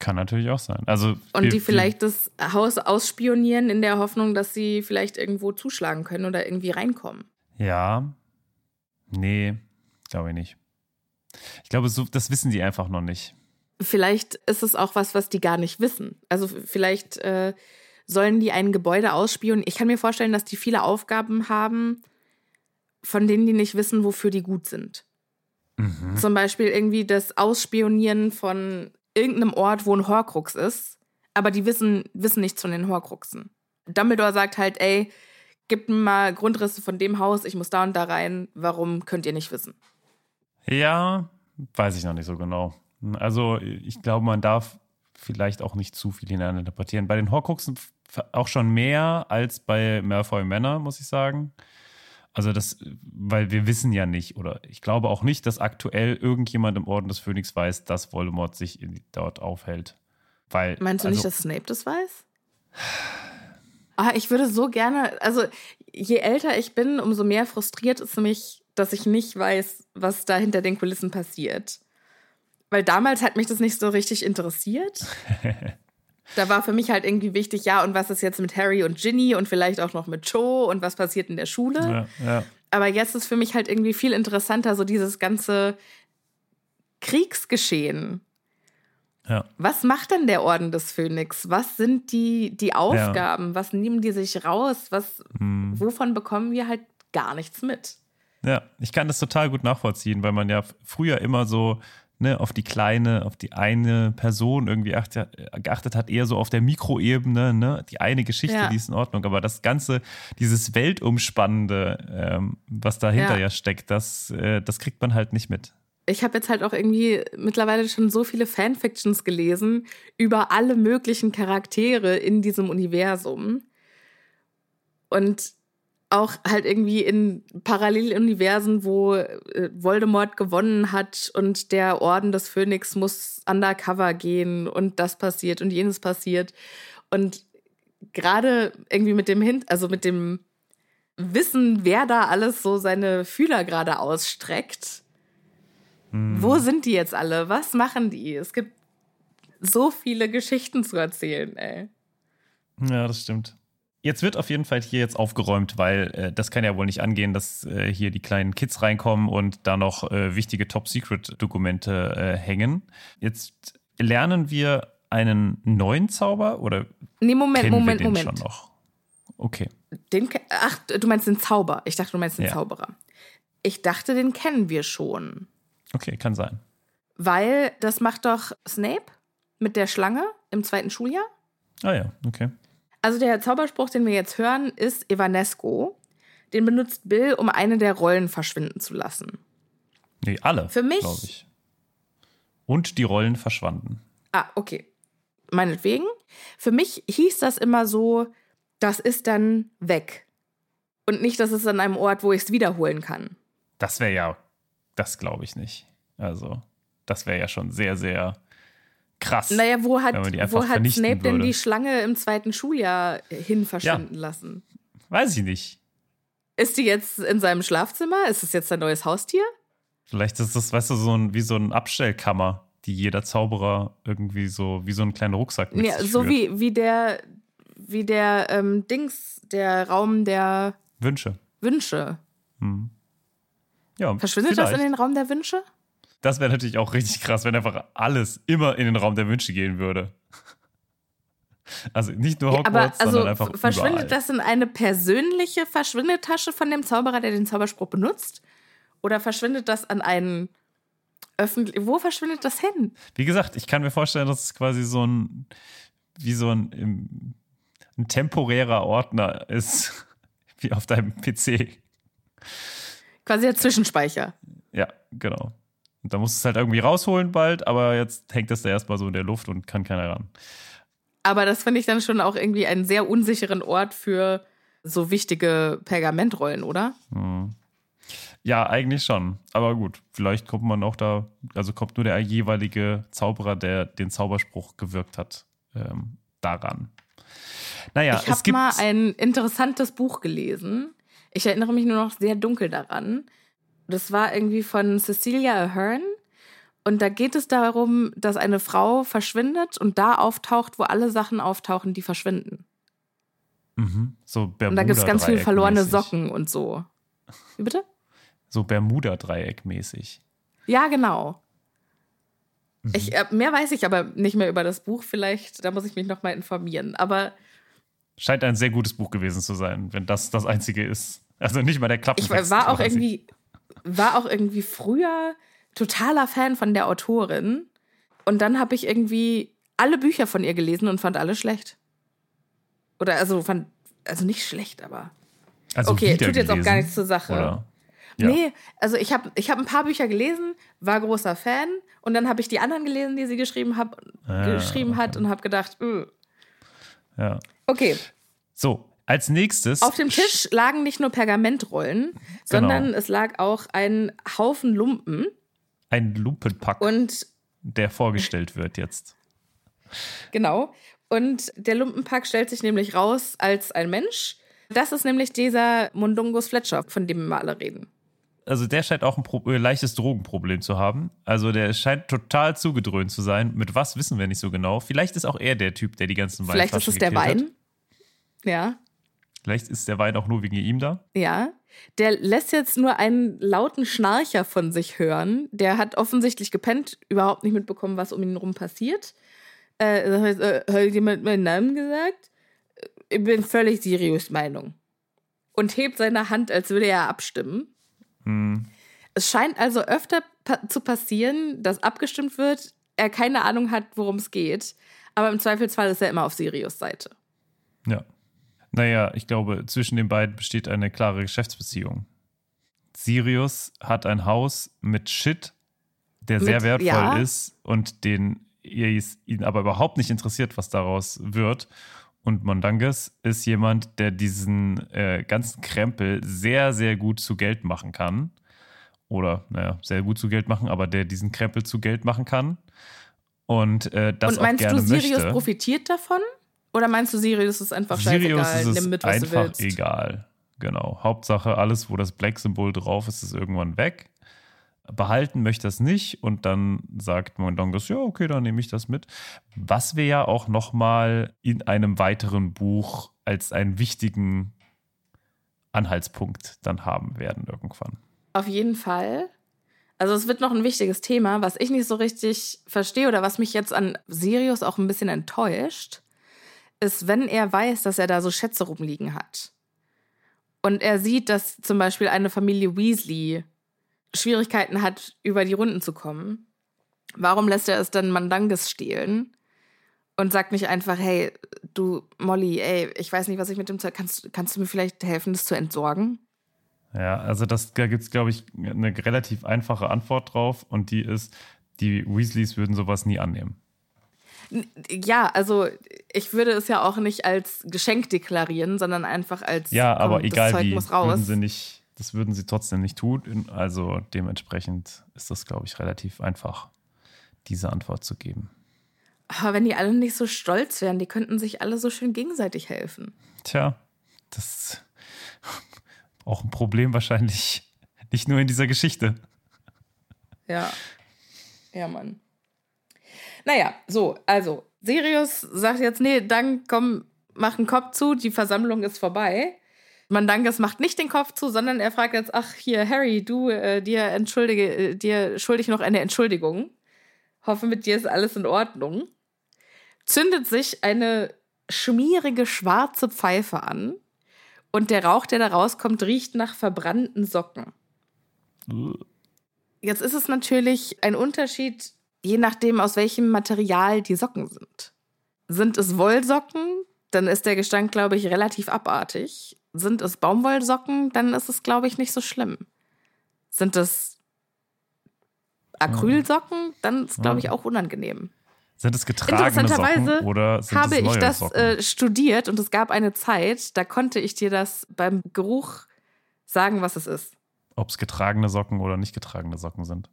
Kann natürlich auch sein. Also und die vielleicht das Haus ausspionieren in der Hoffnung, dass sie vielleicht irgendwo zuschlagen können oder irgendwie reinkommen. Ja. Nee, glaube ich nicht. Ich glaube, so, das wissen die einfach noch nicht vielleicht ist es auch was, was die gar nicht wissen. Also vielleicht äh, sollen die ein Gebäude ausspionieren. Ich kann mir vorstellen, dass die viele Aufgaben haben, von denen die nicht wissen, wofür die gut sind. Mhm. Zum Beispiel irgendwie das Ausspionieren von irgendeinem Ort, wo ein Horcrux ist, aber die wissen, wissen nichts von den Horcruxen. Dumbledore sagt halt, ey, gib mir mal Grundrisse von dem Haus, ich muss da und da rein, warum könnt ihr nicht wissen? Ja, weiß ich noch nicht so genau. Also ich glaube, man darf vielleicht auch nicht zu viel hineininterpretieren. Bei den Horcruxen auch schon mehr als bei Malfoy Männer, muss ich sagen. Also das, weil wir wissen ja nicht, oder ich glaube auch nicht, dass aktuell irgendjemand im Orden des Phönix weiß, dass Voldemort sich in, dort aufhält. Weil, Meinst du also, nicht, dass Snape das weiß? Ah, ich würde so gerne, also je älter ich bin, umso mehr frustriert es mich, dass ich nicht weiß, was da hinter den Kulissen passiert. Weil damals hat mich das nicht so richtig interessiert. (laughs) da war für mich halt irgendwie wichtig, ja, und was ist jetzt mit Harry und Ginny und vielleicht auch noch mit Joe und was passiert in der Schule? Ja, ja. Aber jetzt ist für mich halt irgendwie viel interessanter, so dieses ganze Kriegsgeschehen. Ja. Was macht denn der Orden des Phönix? Was sind die, die Aufgaben? Was nehmen die sich raus? Was, hm. Wovon bekommen wir halt gar nichts mit? Ja, ich kann das total gut nachvollziehen, weil man ja früher immer so ne, auf die kleine, auf die eine Person irgendwie achtet, geachtet hat, eher so auf der Mikroebene, ne, die eine Geschichte, ja. die ist in Ordnung, aber das Ganze, dieses Weltumspannende, ähm, was dahinter ja. ja, steckt, das, äh, das kriegt man halt nicht mit. Ich habe jetzt halt auch irgendwie mittlerweile schon so viele Fanfictions gelesen über alle möglichen Charaktere in diesem Universum. Und auch halt irgendwie in Paralleluniversen, wo äh, Voldemort gewonnen hat und der Orden des Phönix muss undercover gehen und das passiert und jenes passiert. Und gerade irgendwie mit dem Hint, also mit dem Wissen, wer da alles so seine Fühler gerade ausstreckt. Hm. Wo sind die jetzt alle? Was machen die? Es gibt so viele Geschichten zu erzählen, ey. Ja, das stimmt. Jetzt wird auf jeden Fall hier jetzt aufgeräumt, weil äh, das kann ja wohl nicht angehen, dass äh, hier die kleinen Kids reinkommen und da noch äh, wichtige Top-Secret-Dokumente äh, hängen. Jetzt lernen wir einen neuen Zauber oder nee, Moment, kennen Moment, wir den Moment. schon noch? Okay. Den, ach, du meinst den Zauber. Ich dachte, du meinst den ja. Zauberer. Ich dachte, den kennen wir schon. Okay, kann sein. Weil das macht doch Snape mit der Schlange im zweiten Schuljahr. Ah ja, okay. Also der Zauberspruch, den wir jetzt hören, ist Evanesco. Den benutzt Bill, um eine der Rollen verschwinden zu lassen. Nee, alle. Für mich. Ich. Und die Rollen verschwanden. Ah, okay. Meinetwegen. Für mich hieß das immer so, das ist dann weg. Und nicht, dass es an einem Ort, wo ich es wiederholen kann. Das wäre ja, das glaube ich nicht. Also, das wäre ja schon sehr, sehr krass. Naja, wo hat, wo hat Snape denn die Schlange im zweiten Schuljahr hin verschwinden ja. lassen? Weiß ich nicht. Ist die jetzt in seinem Schlafzimmer? Ist es jetzt sein neues Haustier? Vielleicht ist das, weißt du, so ein, wie so ein Abstellkammer, die jeder Zauberer irgendwie so, wie so einen kleinen Rucksack mit Ja, so wie, wie der, wie der ähm, Dings, der Raum der Wünsche. Wünsche. Hm. Ja, Verschwindet vielleicht. das in den Raum der Wünsche? Das wäre natürlich auch richtig krass, wenn einfach alles immer in den Raum der Wünsche gehen würde. Also nicht nur Hogwarts, ja, aber also sondern einfach verschwindet überall. das in eine persönliche Verschwindetasche von dem Zauberer, der den Zauberspruch benutzt? Oder verschwindet das an einen öffentlich? Wo verschwindet das hin? Wie gesagt, ich kann mir vorstellen, dass es quasi so ein wie so ein, ein temporärer Ordner ist, (laughs) wie auf deinem PC. Quasi der Zwischenspeicher. Ja, genau. Und da muss es halt irgendwie rausholen bald, aber jetzt hängt das da erstmal so in der Luft und kann keiner ran. Aber das finde ich dann schon auch irgendwie einen sehr unsicheren Ort für so wichtige Pergamentrollen, oder? Hm. Ja, eigentlich schon. Aber gut, vielleicht kommt man auch da, also kommt nur der jeweilige Zauberer, der den Zauberspruch gewirkt hat, ähm, daran. Naja, ich habe mal ein interessantes Buch gelesen. Ich erinnere mich nur noch sehr dunkel daran. Das war irgendwie von Cecilia Ahern. Und da geht es darum, dass eine Frau verschwindet und da auftaucht, wo alle Sachen auftauchen, die verschwinden. Mhm. So Bermuda und da gibt es ganz viele verlorene Socken und so. Wie bitte? So Bermuda-Dreieck mäßig. Ja, genau. Mhm. Ich, äh, mehr weiß ich aber nicht mehr über das Buch. Vielleicht, da muss ich mich noch mal informieren. Aber scheint ein sehr gutes Buch gewesen zu sein, wenn das das einzige ist. Also nicht mal der Klappen. Ich war (laughs) auch irgendwie war auch irgendwie früher totaler Fan von der Autorin. Und dann habe ich irgendwie alle Bücher von ihr gelesen und fand alle schlecht. Oder also fand, also nicht schlecht, aber. Also okay, tut jetzt auch gar nichts zur Sache. Oder? Ja. Nee, also ich habe ich hab ein paar Bücher gelesen, war großer Fan und dann habe ich die anderen gelesen, die sie geschrieben, hab, ah, geschrieben okay. hat und habe gedacht, öh. ja. Okay. So, als nächstes. Auf dem Tisch lagen nicht nur Pergamentrollen, genau. sondern es lag auch ein Haufen Lumpen. Ein Lumpenpack. Und der vorgestellt wird jetzt. Genau. Und der Lumpenpack stellt sich nämlich raus als ein Mensch. Das ist nämlich dieser Mundungus Fletcher, von dem wir alle reden. Also der scheint auch ein Pro äh, leichtes Drogenproblem zu haben. Also der scheint total zugedröhnt zu sein. Mit was wissen wir nicht so genau. Vielleicht ist auch er der Typ, der die ganzen Weinflaschen Vielleicht ist es der Wein. Hat. Ja. Vielleicht ist der Wein auch nur wegen ihm da. Ja. Der lässt jetzt nur einen lauten Schnarcher von sich hören. Der hat offensichtlich gepennt, überhaupt nicht mitbekommen, was um ihn herum passiert. Äh, das heißt, äh, hat jemand meinen Namen gesagt? Ich bin völlig Sirius Meinung. Und hebt seine Hand, als würde er abstimmen. Hm. Es scheint also öfter pa zu passieren, dass abgestimmt wird, er keine Ahnung hat, worum es geht. Aber im Zweifelsfall ist er immer auf Sirius Seite. Ja. Naja, ich glaube, zwischen den beiden besteht eine klare Geschäftsbeziehung. Sirius hat ein Haus mit Shit, der sehr Mit- wertvoll ja. ist und den ihn aber überhaupt nicht interessiert, was daraus wird. Und Mondanges ist jemand, der diesen äh, ganzen Krempel sehr, sehr gut zu Geld machen kann. Oder, naja, sehr gut zu Geld machen, aber der diesen Krempel zu Geld machen kann. Und äh, das Und meinst auch gerne du, Sirius möchte. profitiert davon? Oder meinst du, Sirius ist einfach Sirius scheißegal, ist es nimm mit, was du einfach willst? egal. Genau. Hauptsache, alles, wo das Black-Symbol drauf ist, ist irgendwann weg. Behalten möchte es nicht und dann sagt Mondongus, ja, okay, dann nehme ich das mit. Was wir ja auch nochmal in einem weiteren Buch als einen wichtigen Anhaltspunkt dann haben werden irgendwann. Auf jeden Fall. Also es wird noch ein wichtiges Thema, was ich nicht so richtig verstehe oder was mich jetzt an Sirius auch ein bisschen enttäuscht, ist, wenn er weiß, dass er da so Schätze rumliegen hat. Und er sieht, dass zum Beispiel eine Familie Weasley Schwierigkeiten hat, über die Runden zu kommen. Warum lässt er es dann Mandanges stehlen? Und sagt nicht einfach, hey, du Molly, ey, ich weiß nicht, was ich mit dem Zeug. Kannst, kannst du mir vielleicht helfen, das zu entsorgen? Ja, also das, da gibt es, glaube ich, eine relativ einfache Antwort drauf und die ist, die Weasleys würden sowas nie annehmen. Ja, also ich würde es ja auch nicht als Geschenk deklarieren, sondern einfach als Ja, komm, aber das egal Zeug wie, muss raus. würden sie nicht, das würden sie trotzdem nicht tun. Also dementsprechend ist das, glaube ich, relativ einfach, diese Antwort zu geben. Aber wenn die alle nicht so stolz wären, die könnten sich alle so schön gegenseitig helfen. Tja, das ist auch ein Problem wahrscheinlich nicht nur in dieser Geschichte. Ja. Ja, Mann. Naja, so, also, Sirius sagt jetzt, nee, dann komm, mach den Kopf zu, die Versammlung ist vorbei. Mandanges macht nicht den Kopf zu, sondern er fragt jetzt, ach, hier, Harry, du, äh, dir entschuldige, äh, dir schulde ich noch eine Entschuldigung. Hoffe, mit dir ist alles in Ordnung. Zündet sich eine schmierige schwarze Pfeife an und der Rauch, der da rauskommt, riecht nach verbrannten Socken. Jetzt ist es natürlich ein Unterschied, je nachdem, aus welchem Material die Socken sind. Sind es Wollsocken, dann ist der Gestank, glaube ich, relativ abartig. Sind es Baumwollsocken, dann ist es, glaube ich, nicht so schlimm. Sind es Acrylsocken, dann ist, glaube ich, auch unangenehm. Sind es getragene Socken Interessanterweise oder sind Habe es ich neue das Socken? äh, studiert und es gab eine Zeit, da konnte ich dir das beim Geruch sagen, was es ist. Ob es getragene Socken oder nicht getragene Socken sind.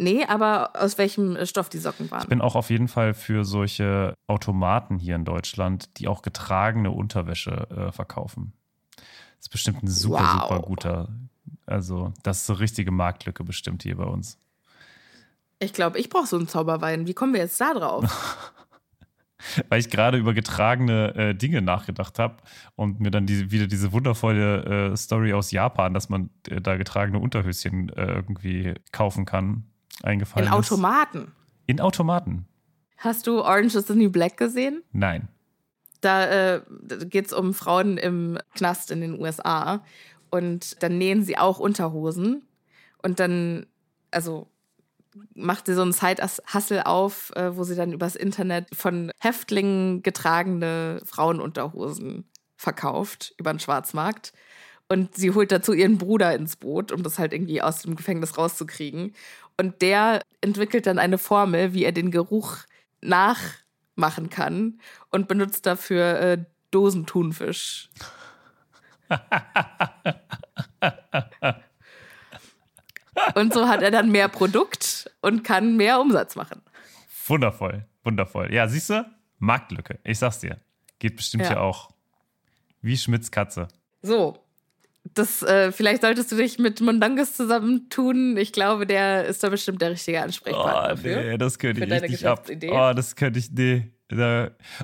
Nee, aber aus welchem äh, Stoff die Socken waren. Ich bin auch auf jeden Fall für solche Automaten hier in Deutschland, die auch getragene Unterwäsche äh, verkaufen. Das ist bestimmt ein super, Wow. super guter. Also, das ist eine richtige Marktlücke bestimmt hier bei uns. Ich glaube, ich brauche so einen Zauberwein. Wie kommen wir jetzt da drauf? (laughs) Weil ich gerade über getragene äh, Dinge nachgedacht habe und mir dann diese, wieder diese wundervolle äh, Story aus Japan, dass man äh, da getragene Unterhöschen äh, irgendwie kaufen kann, eingefallen In ist. Automaten. In Automaten. Hast du Orange is the New Black gesehen? Nein. Da äh, geht es um Frauen im Knast in den USA. Und dann nähen sie auch Unterhosen. Und dann, also macht sie so einen Side-Hustle auf, äh, wo sie dann übers Internet von Häftlingen getragene Frauenunterhosen verkauft über den Schwarzmarkt. Und sie holt dazu ihren Bruder ins Boot, um das halt irgendwie aus dem Gefängnis rauszukriegen. Und der entwickelt dann eine Formel, wie er den Geruch nachmachen kann und benutzt dafür äh, Dosentunfisch. und so hat er dann mehr Produkt und kann mehr Umsatz machen. Wundervoll, wundervoll. Ja, siehst du? Marktlücke. Ich sag's dir. Geht bestimmt Ja. ja auch. Wie Schmidts Katze. So. Das, äh, vielleicht solltest du dich mit Mondangus zusammentun. Ich glaube, der ist da bestimmt der richtige Ansprechpartner Oh, dafür. nee, das könnte ich nicht ab. Oh, das könnte ich, nee.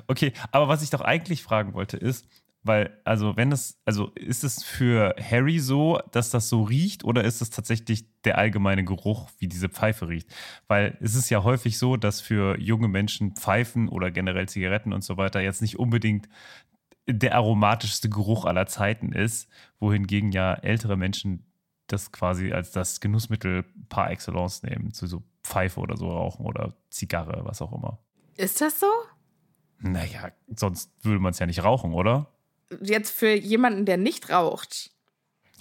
Okay, aber was ich doch eigentlich fragen wollte ist, Weil, also, wenn es, also ist es für Harry so, dass das so riecht oder ist es tatsächlich der allgemeine Geruch, wie diese Pfeife riecht? Weil es ist ja häufig so, dass für junge Menschen Pfeifen oder generell Zigaretten und so weiter jetzt nicht unbedingt der aromatischste Geruch aller Zeiten ist, wohingegen ja ältere Menschen das quasi als das Genussmittel par excellence nehmen, zu so Pfeife oder so rauchen oder Zigarre, was auch immer. Ist das so? Naja, sonst würde man es ja nicht rauchen, oder? Jetzt für jemanden, der nicht raucht,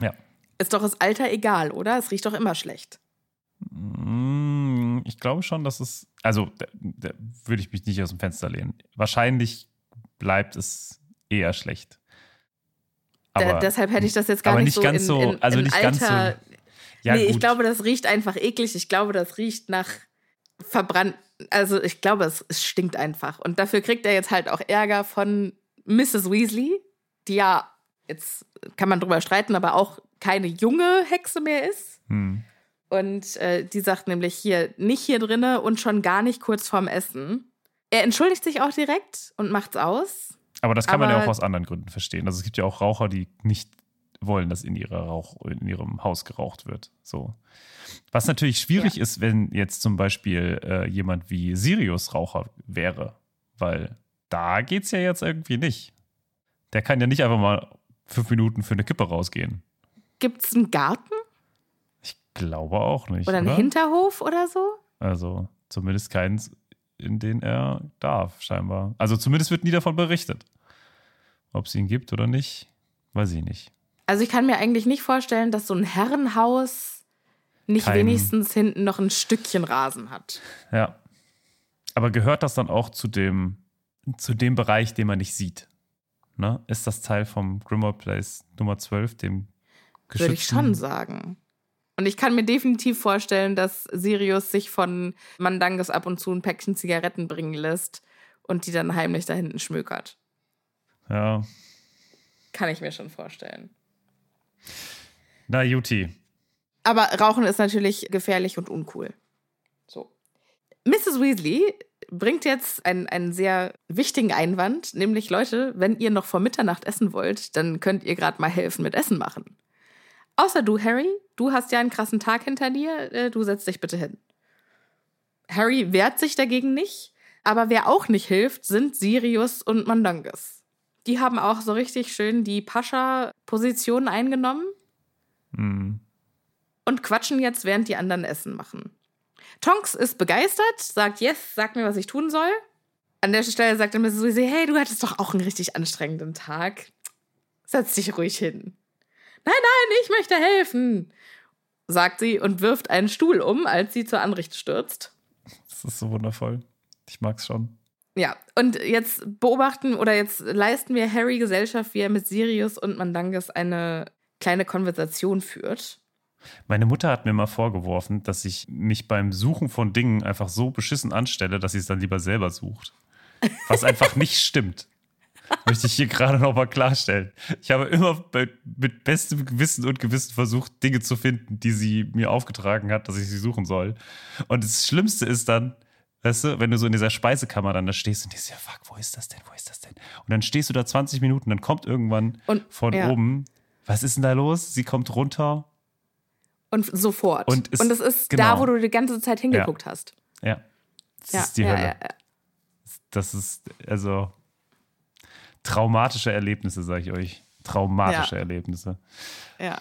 Ja. ist doch das Alter egal, oder? Es riecht doch immer schlecht. Mm, Ich glaube schon, dass es, also da, da würde ich mich nicht aus dem Fenster lehnen. Wahrscheinlich bleibt es eher schlecht. Da, Aber, deshalb hätte ich das jetzt gar nicht, nicht ganz in, so- in, also in nicht Alter. ganz so- ja, nee, ich gut. glaube, das riecht einfach eklig. Ich glaube, das riecht nach verbrannt. Also ich glaube, es, es stinkt einfach. Und dafür kriegt er jetzt halt auch Ärger von Mrs. Weasley, die ja, jetzt kann man drüber streiten, aber auch keine junge Hexe mehr ist. Hm. Und äh, die sagt nämlich hier, nicht hier drinne und schon gar nicht kurz vorm Essen. Er entschuldigt sich auch direkt und macht's aus. Aber das kann man ja Aber- auch aus anderen Gründen verstehen. Also es gibt ja auch Raucher, die nicht wollen, dass in, ihrer Rauch, in ihrem Haus geraucht wird. So. Was natürlich schwierig ist, wenn jetzt zum Beispiel äh, jemand wie Sirius Raucher wäre, weil da geht's ja jetzt irgendwie nicht. Der kann ja nicht einfach mal fünf Minuten für eine Kippe rausgehen. Gibt's einen Garten Ich glaube auch nicht. oder einen oder? Hinterhof oder so? Also zumindest keins, in den er darf, scheinbar. Also zumindest wird nie davon berichtet. Ob es ihn gibt oder nicht, weiß ich nicht. Also ich kann mir eigentlich nicht vorstellen, dass so ein Herrenhaus nicht Kein- wenigstens hinten noch ein Stückchen Rasen hat. Ja. Aber gehört das dann auch zu dem, zu dem Bereich, den man nicht sieht? Ne? Ist das Teil vom Grimmauld Place Nummer 12, dem Würde ich schon geschützten- sagen. Und ich kann mir definitiv vorstellen, dass Sirius sich von Mandangus ab und zu ein Päckchen Zigaretten bringen lässt und die dann heimlich da hinten schmökert. Ja. Kann ich mir schon vorstellen. Na, Juti. Aber Rauchen ist natürlich gefährlich und uncool. So. Mrs. Weasley bringt jetzt einen, einen sehr wichtigen Einwand, nämlich Leute, wenn ihr noch vor Mitternacht essen wollt, dann könnt ihr gerade mal helfen mit Essen machen. Außer du, Harry, du hast ja einen krassen Tag hinter dir, äh, du setzt dich bitte hin. Harry wehrt sich dagegen nicht, aber wer auch nicht hilft, sind Sirius und Mandangus. Die haben auch so richtig schön die Pascha-Position eingenommen Hm. und quatschen jetzt, während die anderen Essen machen. Tonks ist begeistert, sagt, yes, sag mir, was ich tun soll. An der Stelle sagt dann Mrs. Weasley, hey, du hattest doch auch einen richtig anstrengenden Tag. Setz dich ruhig hin. Nein, nein, ich möchte helfen, sagt sie und wirft einen Stuhl um, als sie zur Anricht stürzt. Das ist so wundervoll. Ich mag's schon. Ja, und jetzt beobachten oder jetzt leisten wir Harry Gesellschaft, wie er mit Sirius und Mandangus eine kleine Konversation führt. Meine Mutter hat mir mal vorgeworfen, dass ich mich beim Suchen von Dingen einfach so beschissen anstelle, dass sie es dann lieber selber sucht. Was einfach (laughs) nicht stimmt. Möchte ich hier gerade nochmal klarstellen. Ich habe immer bei, mit bestem Gewissen und Gewissen versucht, Dinge zu finden, die sie mir aufgetragen hat, dass ich sie suchen soll. Und das Schlimmste ist dann, weißt du, wenn du so in dieser Speisekammer dann da stehst und denkst, ja, fuck, wo ist das denn, wo ist das denn? Und dann stehst du da 20 Minuten, dann kommt irgendwann Und- von ja. oben, was ist denn da los? Sie kommt runter Und sofort. Und Und, es- es ist genau. da, wo du die ganze Zeit hingeguckt hast. Ja. Das Ja, ist die ja, Hölle. ja, ja. Das ist, also, traumatische Erlebnisse, sage ich euch. Traumatische Ja. Erlebnisse. ja.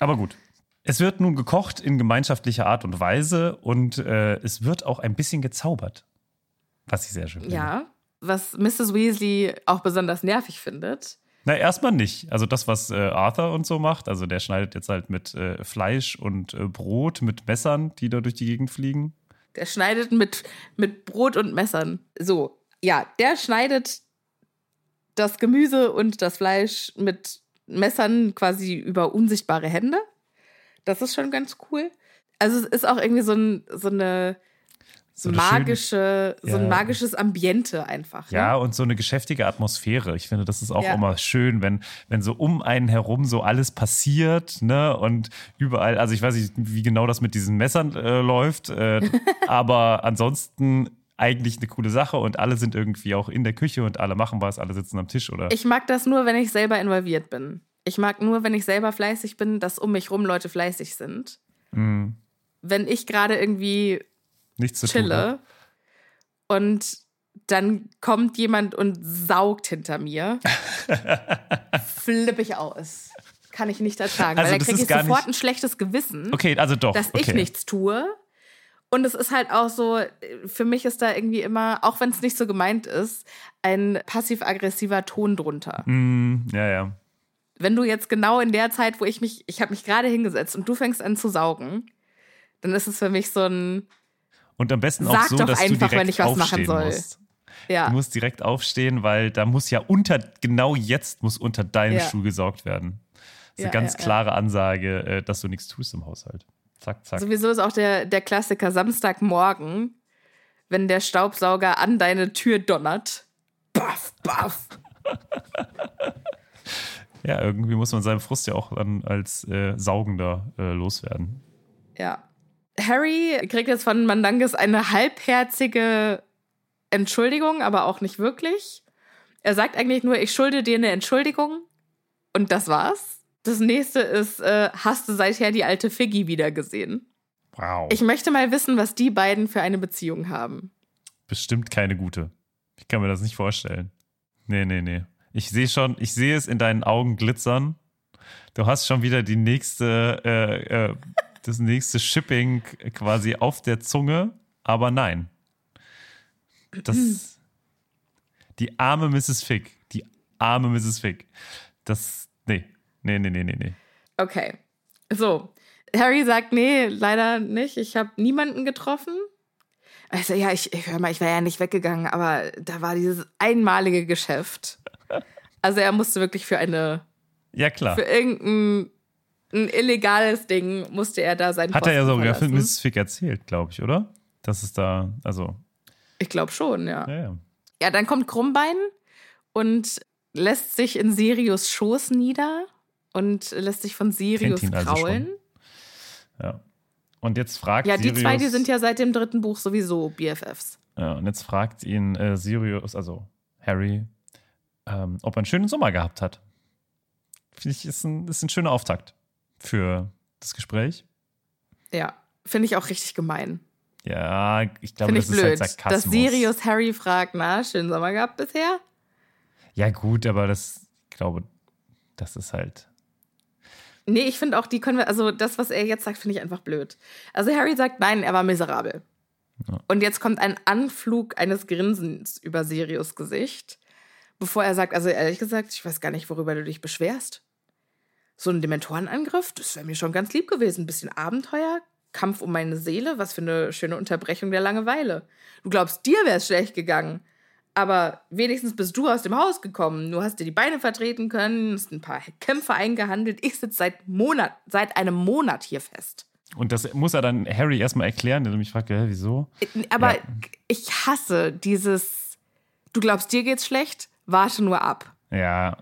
Aber gut. Es wird nun gekocht in gemeinschaftlicher Art und Weise und äh, es wird auch ein bisschen gezaubert. Was ich sehr schön finde. Ja, was Mrs. Weasley auch besonders nervig findet. Na, erstmal nicht. Also das, was äh, Arthur und so macht, also der schneidet jetzt halt mit äh, Fleisch und äh, Brot, mit Messern, die da durch die Gegend fliegen. Der schneidet mit, mit Brot und Messern. So, ja, der schneidet das Gemüse und das Fleisch mit Messern quasi über unsichtbare Hände. Das ist schon ganz cool. Also es ist auch irgendwie so, ein, so eine So eine magische, so ein Ja. magisches Ambiente einfach. Ne? Ja, und so eine geschäftige Atmosphäre. Ich finde, das ist auch Ja. immer schön, wenn, wenn so um einen herum so alles passiert, ne? Und überall, also ich weiß nicht, wie genau das mit diesen Messern äh, läuft, äh, (laughs) aber ansonsten eigentlich eine coole Sache und alle sind irgendwie auch in der Küche und alle machen was, alle sitzen am Tisch, oder? Ich mag das nur, wenn ich selber involviert bin. Ich mag nur, wenn ich selber fleißig bin, dass um mich rum Leute fleißig sind. Mhm. Wenn ich gerade irgendwie Nichts zu tun. chille hab. und dann kommt jemand und saugt hinter mir, (laughs) flippe ich aus. Kann ich nicht ertragen, Also weil das da kriege ich sofort nicht- ein schlechtes Gewissen, Okay, also doch. dass okay. ich nichts tue. Und es ist halt auch so, für mich ist da irgendwie immer, auch wenn es nicht so gemeint ist, ein passiv-aggressiver Ton drunter. Mm, ja, ja. Wenn du jetzt genau in der Zeit, wo ich mich, ich habe mich gerade hingesetzt und du fängst an zu saugen, dann ist es für mich so ein, Und am besten auch Sag so, doch dass du einfach, direkt wenn ich was machen aufstehen soll. musst. ja. Du musst direkt aufstehen, weil da muss ja unter, genau jetzt muss unter deinem Ja. Stuhl gesaugt werden. Das ist Ja, eine ganz klare Ansage, äh, dass du nichts tust im Haushalt. Zack, zack. Sowieso ist auch der, der Klassiker Samstagmorgen, wenn der Staubsauger an deine Tür donnert. Baff, baff. (laughs) Ja, irgendwie muss man seinen Frust ja auch dann als äh, Saugender äh, loswerden. Ja. Harry kriegt jetzt von Mandanges eine halbherzige Entschuldigung, aber auch nicht wirklich. Er sagt eigentlich nur, ich schulde dir eine Entschuldigung. Und das war's. Das nächste ist, äh, hast du seither die alte Figgy wieder gesehen? Wow. Ich möchte mal wissen, was die beiden für eine Beziehung haben. Bestimmt keine gute. Ich kann mir das nicht vorstellen. Nee, nee, nee. Ich sehe schon, ich sehe es in deinen Augen glitzern. Du hast schon wieder die nächste, äh, äh, das nächste Shipping quasi auf der Zunge, aber nein. Das, die arme Mrs. Fick, die arme Mrs. Fick. Das, nee, nee, nee, nee, nee, nee. Okay. So. Harry sagt, nee, leider nicht. Ich habe niemanden getroffen. Also ja, ich, ich hör mal, ich war ja nicht weggegangen, aber da war dieses einmalige Geschäft. Also er musste wirklich für eine, Ja, klar. für irgendein ein illegales Ding musste er da sein Hat er ja sogar für. Mrs. Fick erzählt, glaube ich, oder? Das ist da, also, Ich glaube schon, ja. ja, ja. Ja, dann kommt Krummbein und lässt sich in Sirius Schoß nieder und lässt sich von Sirius also kraulen. schon. ja. Und jetzt fragt Ja, die Sirius, zwei, die sind ja seit dem dritten Buch sowieso BFFs. Ja, und jetzt fragt ihn äh, Sirius, also Harry, ähm, ob er einen schönen Sommer gehabt hat. Finde ich, ist ein, ist ein schöner Auftakt für das Gespräch. Ja, finde ich auch richtig gemein. Ja, ich glaube, Finde das ich ist blöd, halt Sarkasmus. dass Sirius Harry fragt, na, schönen Sommer gehabt bisher? Ja, gut, aber das, ich glaube, das ist halt. Nee, ich finde auch die können wir, also das, was er jetzt sagt, finde ich einfach blöd. Also Harry sagt, nein, er war miserabel. Ja. Und jetzt kommt ein Anflug eines Grinsens über Sirius Gesicht, bevor er sagt, also ehrlich gesagt, ich weiß gar nicht, worüber du dich beschwerst. So ein Dementorenangriff, das wäre mir schon ganz lieb gewesen. Ein bisschen Abenteuer, Kampf um meine Seele, was für eine schöne Unterbrechung der Langeweile. Du glaubst, dir wäre es schlecht gegangen. Aber wenigstens bist du aus dem Haus gekommen. Du hast dir die Beine vertreten können, hast ein paar Kämpfe eingehandelt. Ich sitze seit Monat, seit einem Monat hier fest. Und das muss er dann Harry erstmal erklären, der mich fragt, hä, wieso? Aber Ja. ich hasse dieses, du glaubst, dir geht's schlecht, warte nur ab. Ja,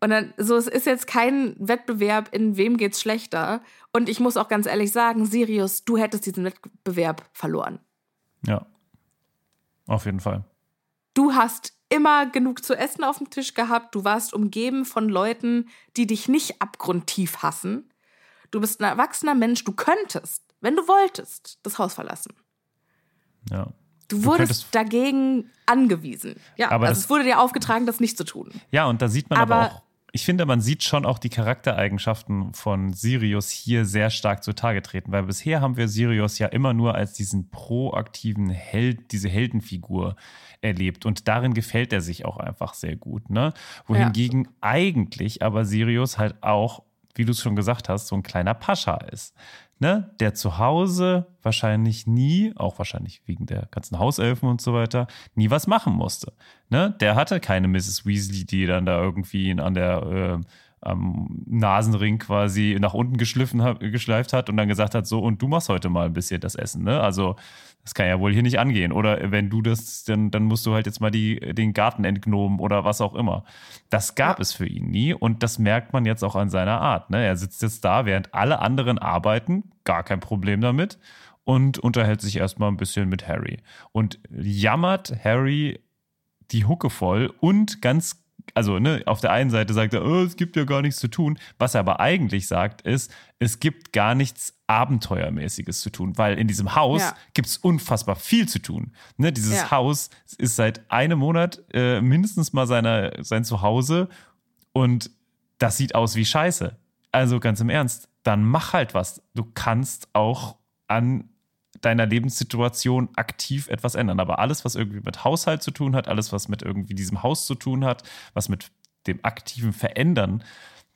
Und dann, so, es ist jetzt kein Wettbewerb, in wem geht's schlechter. Und ich muss auch ganz ehrlich sagen, Sirius, du hättest diesen Wettbewerb verloren. ja. Auf jeden Fall. Du hast immer genug zu essen auf dem Tisch gehabt. Du warst umgeben von Leuten, die dich nicht abgrundtief hassen. Du bist ein erwachsener Mensch. Du könntest, wenn du wolltest, das Haus verlassen. Ja. Du wurdest könntest- dagegen angewiesen. Ja, Aber also es wurde dir aufgetragen, das nicht zu tun. Ja, und da sieht man aber, Aber- auch, ich finde, man sieht schon auch die Charaktereigenschaften von Sirius hier sehr stark zutage treten, weil bisher haben wir Sirius ja immer nur als diesen proaktiven Held, diese Heldenfigur erlebt und darin gefällt er sich auch einfach sehr gut, ne? Wohingegen eigentlich aber Sirius halt auch, wie du es schon gesagt hast, so ein kleiner Pascha ist. Ne, der zu Hause wahrscheinlich nie, auch wahrscheinlich wegen der ganzen Hauselfen und so weiter, nie was machen musste. Ne, der hatte keine Mrs. Weasley, die dann da irgendwie ihn an der äh, am Nasenring quasi nach unten geschliffen geschleift hat und dann gesagt hat, so und du machst heute mal ein bisschen das Essen. Ne? Also das kann ja wohl hier nicht angehen. Oder wenn du das, dann, dann musst du halt jetzt mal die, den Garten entgnomen oder was auch immer. Das gab Ja. es für ihn nie und das merkt man jetzt auch an seiner Art. Ne? Er sitzt jetzt da, während alle anderen arbeiten, gar kein Problem damit. und unterhält sich erstmal ein bisschen mit Harry und jammert Harry die Hucke voll und ganz also ne, auf der einen Seite sagt er, oh, es gibt ja gar nichts zu tun. Was er aber eigentlich sagt, ist, es gibt gar nichts Abenteuermäßiges zu tun, weil in diesem Haus ja. gibt es unfassbar viel zu tun. Ne, dieses ja. Haus ist seit einem Monat äh, mindestens mal seiner, sein Zuhause und das sieht aus wie Scheiße. Also ganz im Ernst, dann mach halt was. Du kannst auch an deiner Lebenssituation aktiv etwas ändern. Aber alles, was irgendwie mit Haushalt zu tun hat, alles, was mit irgendwie diesem Haus zu tun hat, was mit dem aktiven Verändern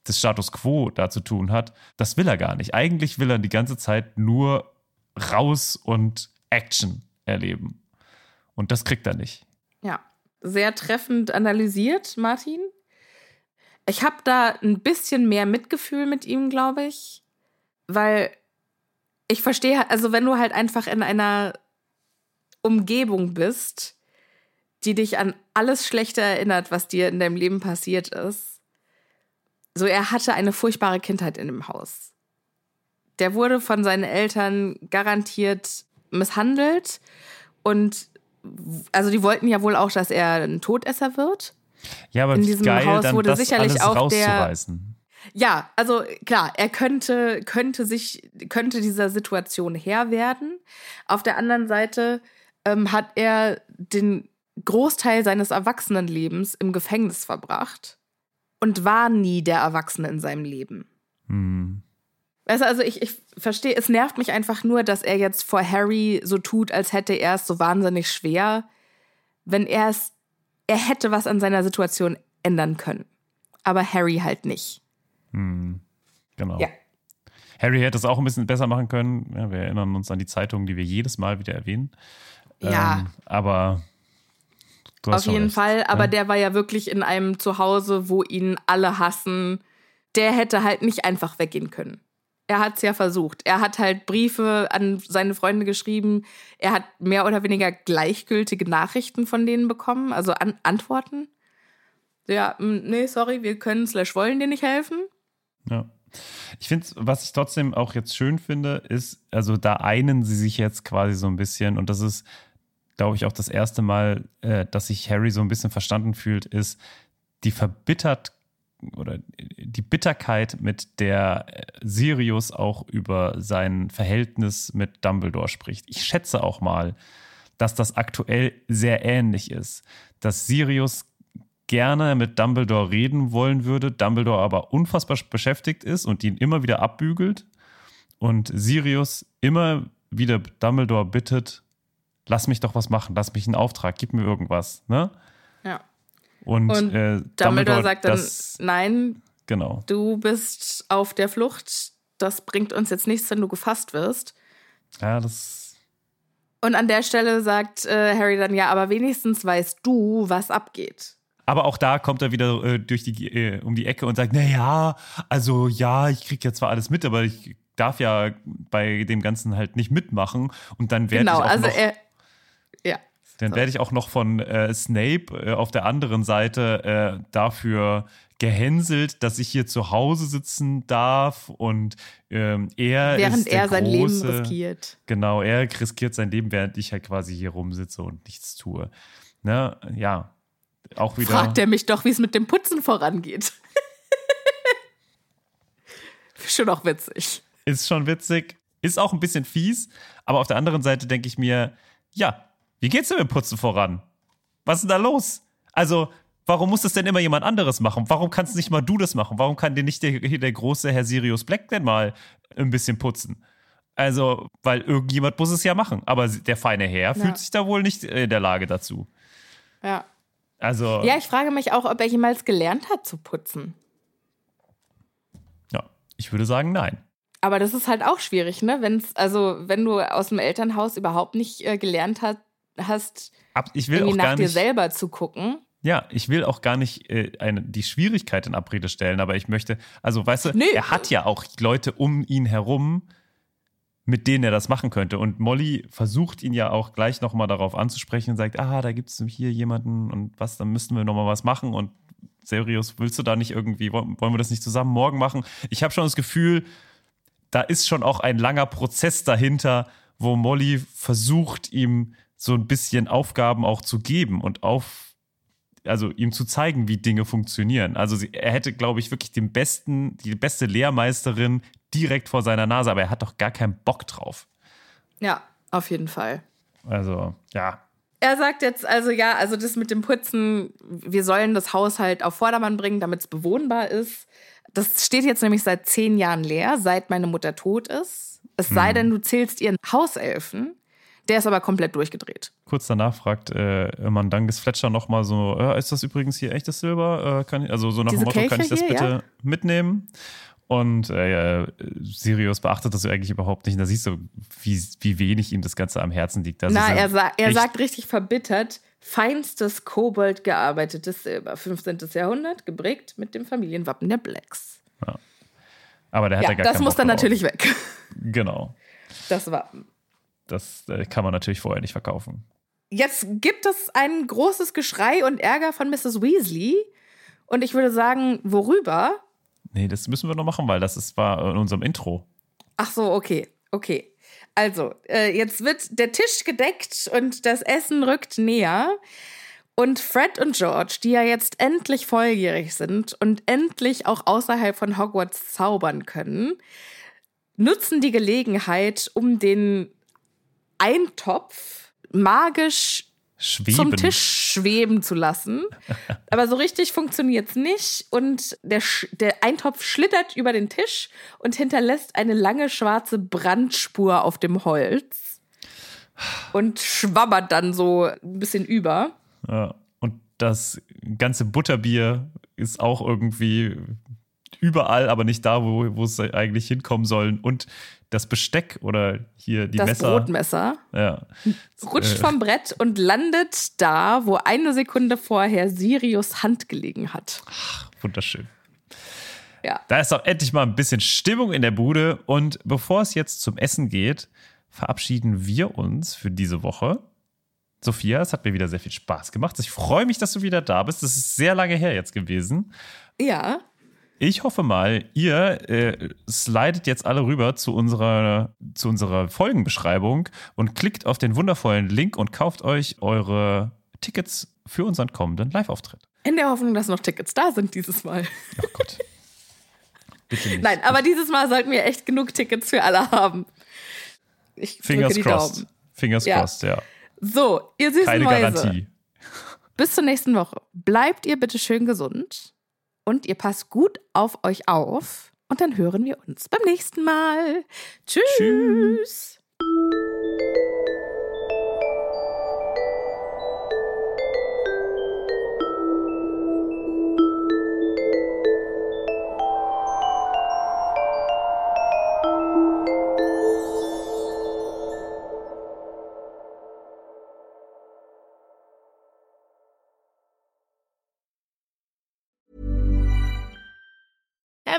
des Status quo da zu tun hat, das will er gar nicht. Eigentlich will er die ganze Zeit nur raus und Action erleben. Und das kriegt er nicht. Ja, sehr treffend analysiert, Martin. Ich habe da ein bisschen mehr Mitgefühl mit ihm, glaube ich, weil ich verstehe, also wenn du halt einfach in einer Umgebung bist, die dich an alles Schlechte erinnert, was dir in deinem Leben passiert ist. So, er hatte eine furchtbare Kindheit in dem Haus. Der wurde von seinen Eltern garantiert misshandelt und also die wollten ja wohl auch, dass er ein Todesser wird. Ja, aber in diesem geil, Haus wurde sicherlich auch der ja, also klar, er könnte, könnte sich, könnte dieser Situation Herr werden. Auf der anderen Seite ähm, hat er den Großteil seines Erwachsenenlebens im Gefängnis verbracht und war nie der Erwachsene in seinem Leben. Hm. Weißt du, also ich, ich verstehe, es nervt mich einfach nur, dass er jetzt vor Harry so tut, als hätte er es so wahnsinnig schwer, wenn er es, er hätte was an seiner Situation ändern können. Aber Harry halt nicht. Hm, genau. Ja. Harry hätte es auch ein bisschen besser machen können. Ja, wir erinnern uns an die Zeitungen, die wir jedes Mal wieder erwähnen. Ja. Ähm, aber auf jeden recht, Fall. Aber ja? der war ja wirklich in einem Zuhause, wo ihn alle hassen. Der hätte halt nicht einfach weggehen können. Er hat es ja versucht. Er hat halt Briefe an seine Freunde geschrieben. Er hat mehr oder weniger gleichgültige Nachrichten von denen bekommen, also an Antworten. Ja, nee, sorry, wir können slash wollen dir nicht helfen. Ja. Ich finde, was ich trotzdem auch jetzt schön finde, ist, also da einen sie sich jetzt quasi so ein bisschen, und das ist, glaube ich, auch das erste Mal, äh, dass sich Harry so ein bisschen verstanden fühlt, ist die verbittert oder die Bitterkeit, mit der äh, Sirius auch über sein Verhältnis mit Dumbledore spricht. Ich schätze auch mal, dass das aktuell sehr ähnlich ist. Dass Sirius gerne mit Dumbledore reden wollen würde, Dumbledore aber unfassbar beschäftigt ist und ihn immer wieder abbügelt und Sirius immer wieder Dumbledore bittet, lass mich doch was machen, lass mich einen Auftrag, gib mir irgendwas, ne? Ja. Und, und äh, Dumbledore, sagt dann, das, nein, genau. du bist auf der Flucht, das bringt uns jetzt nichts, wenn du gefasst wirst. Ja, das und an der Stelle sagt äh, Harry dann, ja, aber wenigstens weißt du, was abgeht. Aber auch da kommt er wieder äh, durch die, äh, um die Ecke und sagt, na ja, also ja, ich krieg ja zwar alles mit, aber ich darf ja bei dem Ganzen halt nicht mitmachen. Und dann werde genau, ich auch also noch, er. Dann werde ich auch noch von äh, Snape äh, auf der anderen Seite äh, dafür gehänselt, dass ich hier zu Hause sitzen darf und ähm, er während er sein große, Leben riskiert. Genau, er riskiert sein Leben, während ich halt quasi hier rumsitze und nichts tue. Ne? Ja, auch wieder. Fragt er mich doch, wie es mit dem Putzen vorangeht. (laughs) schon auch witzig. Ist schon witzig. Ist auch ein bisschen fies. Aber auf der anderen Seite denke ich mir, ja, wie geht's denn mit Putzen voran? Was ist denn da los? Also, warum muss das denn immer jemand anderes machen? Warum kannst nicht mal du das machen? Warum kann dir nicht der, der große Herr Sirius Black denn mal ein bisschen putzen? Also, weil irgendjemand muss es ja machen. Aber der feine Herr ja. fühlt sich da wohl nicht in der Lage dazu. Ja. Also. Ja, ich frage mich auch, ob er jemals gelernt hat zu putzen. Ja, ich würde sagen, nein. Aber das ist halt auch schwierig, ne? Wenn's, also, wenn du aus dem Elternhaus überhaupt nicht äh, gelernt hat, hast, Ab, ich will irgendwie auch nach dir selber zu gucken. Ja, ich will auch gar nicht äh, eine, die Schwierigkeit in Abrede stellen, aber ich möchte, also weißt du, nee. er hat ja auch Leute um ihn herum, mit denen er das machen könnte. Und Molly versucht ihn ja auch gleich nochmal darauf anzusprechen und sagt, ah, da gibt es hier jemanden und was, dann müssten wir nochmal was machen. Und Serious, willst du da nicht irgendwie, wollen wir das nicht zusammen morgen machen? Ich habe schon das Gefühl, da ist schon auch ein langer Prozess dahinter, wo Molly versucht, ihm so ein bisschen Aufgaben auch zu geben und auf, also ihm zu zeigen, wie Dinge funktionieren. Also sie, er hätte, glaube ich, wirklich den besten, die beste Lehrmeisterin direkt vor seiner Nase, aber er hat doch gar keinen Bock drauf. Ja, auf jeden Fall. Also, ja. Er sagt jetzt also, ja, also das mit dem Putzen, wir sollen das Haus halt auf Vordermann bringen, damit es bewohnbar ist. Das steht jetzt nämlich seit zehn Jahren leer, seit meine Mutter tot ist. Es sei denn, du zählst ihren Hauselfen. Der ist aber komplett durchgedreht. Kurz danach fragt äh, Mandangis Fletcher nochmal so: äh, Ist das übrigens hier echtes Silber? Äh, kann ich, also, so nach Diese dem Motto: Kann ich das hier, bitte ja? mitnehmen? Und äh, ja, Sirius beachtet das eigentlich überhaupt nicht. Und da siehst du, wie, wie wenig ihm das Ganze am Herzen liegt. Das Na, ja er, sa er sagt richtig verbittert, feinstes Kobold gearbeitetes Silber, 15. Jahrhundert, geprägt mit dem Familienwappen der Blacks. Aber der hat ja, Ja, gar das muss dann natürlich weg. Genau. Das Wappen. Das äh, kann man natürlich vorher nicht verkaufen. Jetzt gibt es ein großes Geschrei und Ärger von Mrs. Weasley. Und ich würde sagen, worüber? Nee, das müssen wir noch machen, weil das ist, war in unserem Intro. Ach so, okay, okay. Also, äh, jetzt wird der Tisch gedeckt und das Essen rückt näher. Und Fred und George, die ja jetzt endlich volljährig sind und endlich auch außerhalb von Hogwarts zaubern können, nutzen die Gelegenheit, um den Eintopf magisch Schweben. zum Tisch schweben zu lassen. (laughs) Aber so richtig funktioniert's nicht. Und der, Sch- der Eintopf schlittert über den Tisch und hinterlässt eine lange schwarze Brandspur auf dem Holz. Und schwabbert dann so ein bisschen über. Ja. Und das ganze Butterbier ist auch irgendwie überall, aber nicht da, wo, wo es eigentlich hinkommen sollen. Und das Besteck oder hier die das Messer. Brotmesser Ja. rutscht Äh, vom Brett und landet da, wo eine Sekunde vorher Sirius Hand gelegen hat. Wunderschön. Ja. Da ist auch endlich mal ein bisschen Stimmung in der Bude. Und bevor es jetzt zum Essen geht, verabschieden wir uns für diese Woche. Sophia, es hat mir wieder sehr viel Spaß gemacht. Ich freue mich, dass du wieder da bist. Das ist sehr lange her jetzt gewesen. Ja, Ich hoffe mal, ihr äh, slidet jetzt alle rüber zu unserer, zu unserer Folgenbeschreibung und klickt auf den wundervollen Link und kauft euch eure Tickets für unseren kommenden Live-Auftritt. in der Hoffnung, dass noch Tickets da sind dieses Mal. Oh Gott. Bitte nicht. Nein, aber dieses Mal sollten wir echt genug Tickets für alle haben. Ich Fingers drücke die crossed. Daumen. Fingers Ja. crossed, ja. So, ihr süßen Keine Mäuse. Garantie. Bis zur nächsten Woche. Bleibt ihr bitte schön gesund und ihr passt gut auf euch auf. Und dann hören wir uns beim nächsten Mal. Tschüss. Tschüss.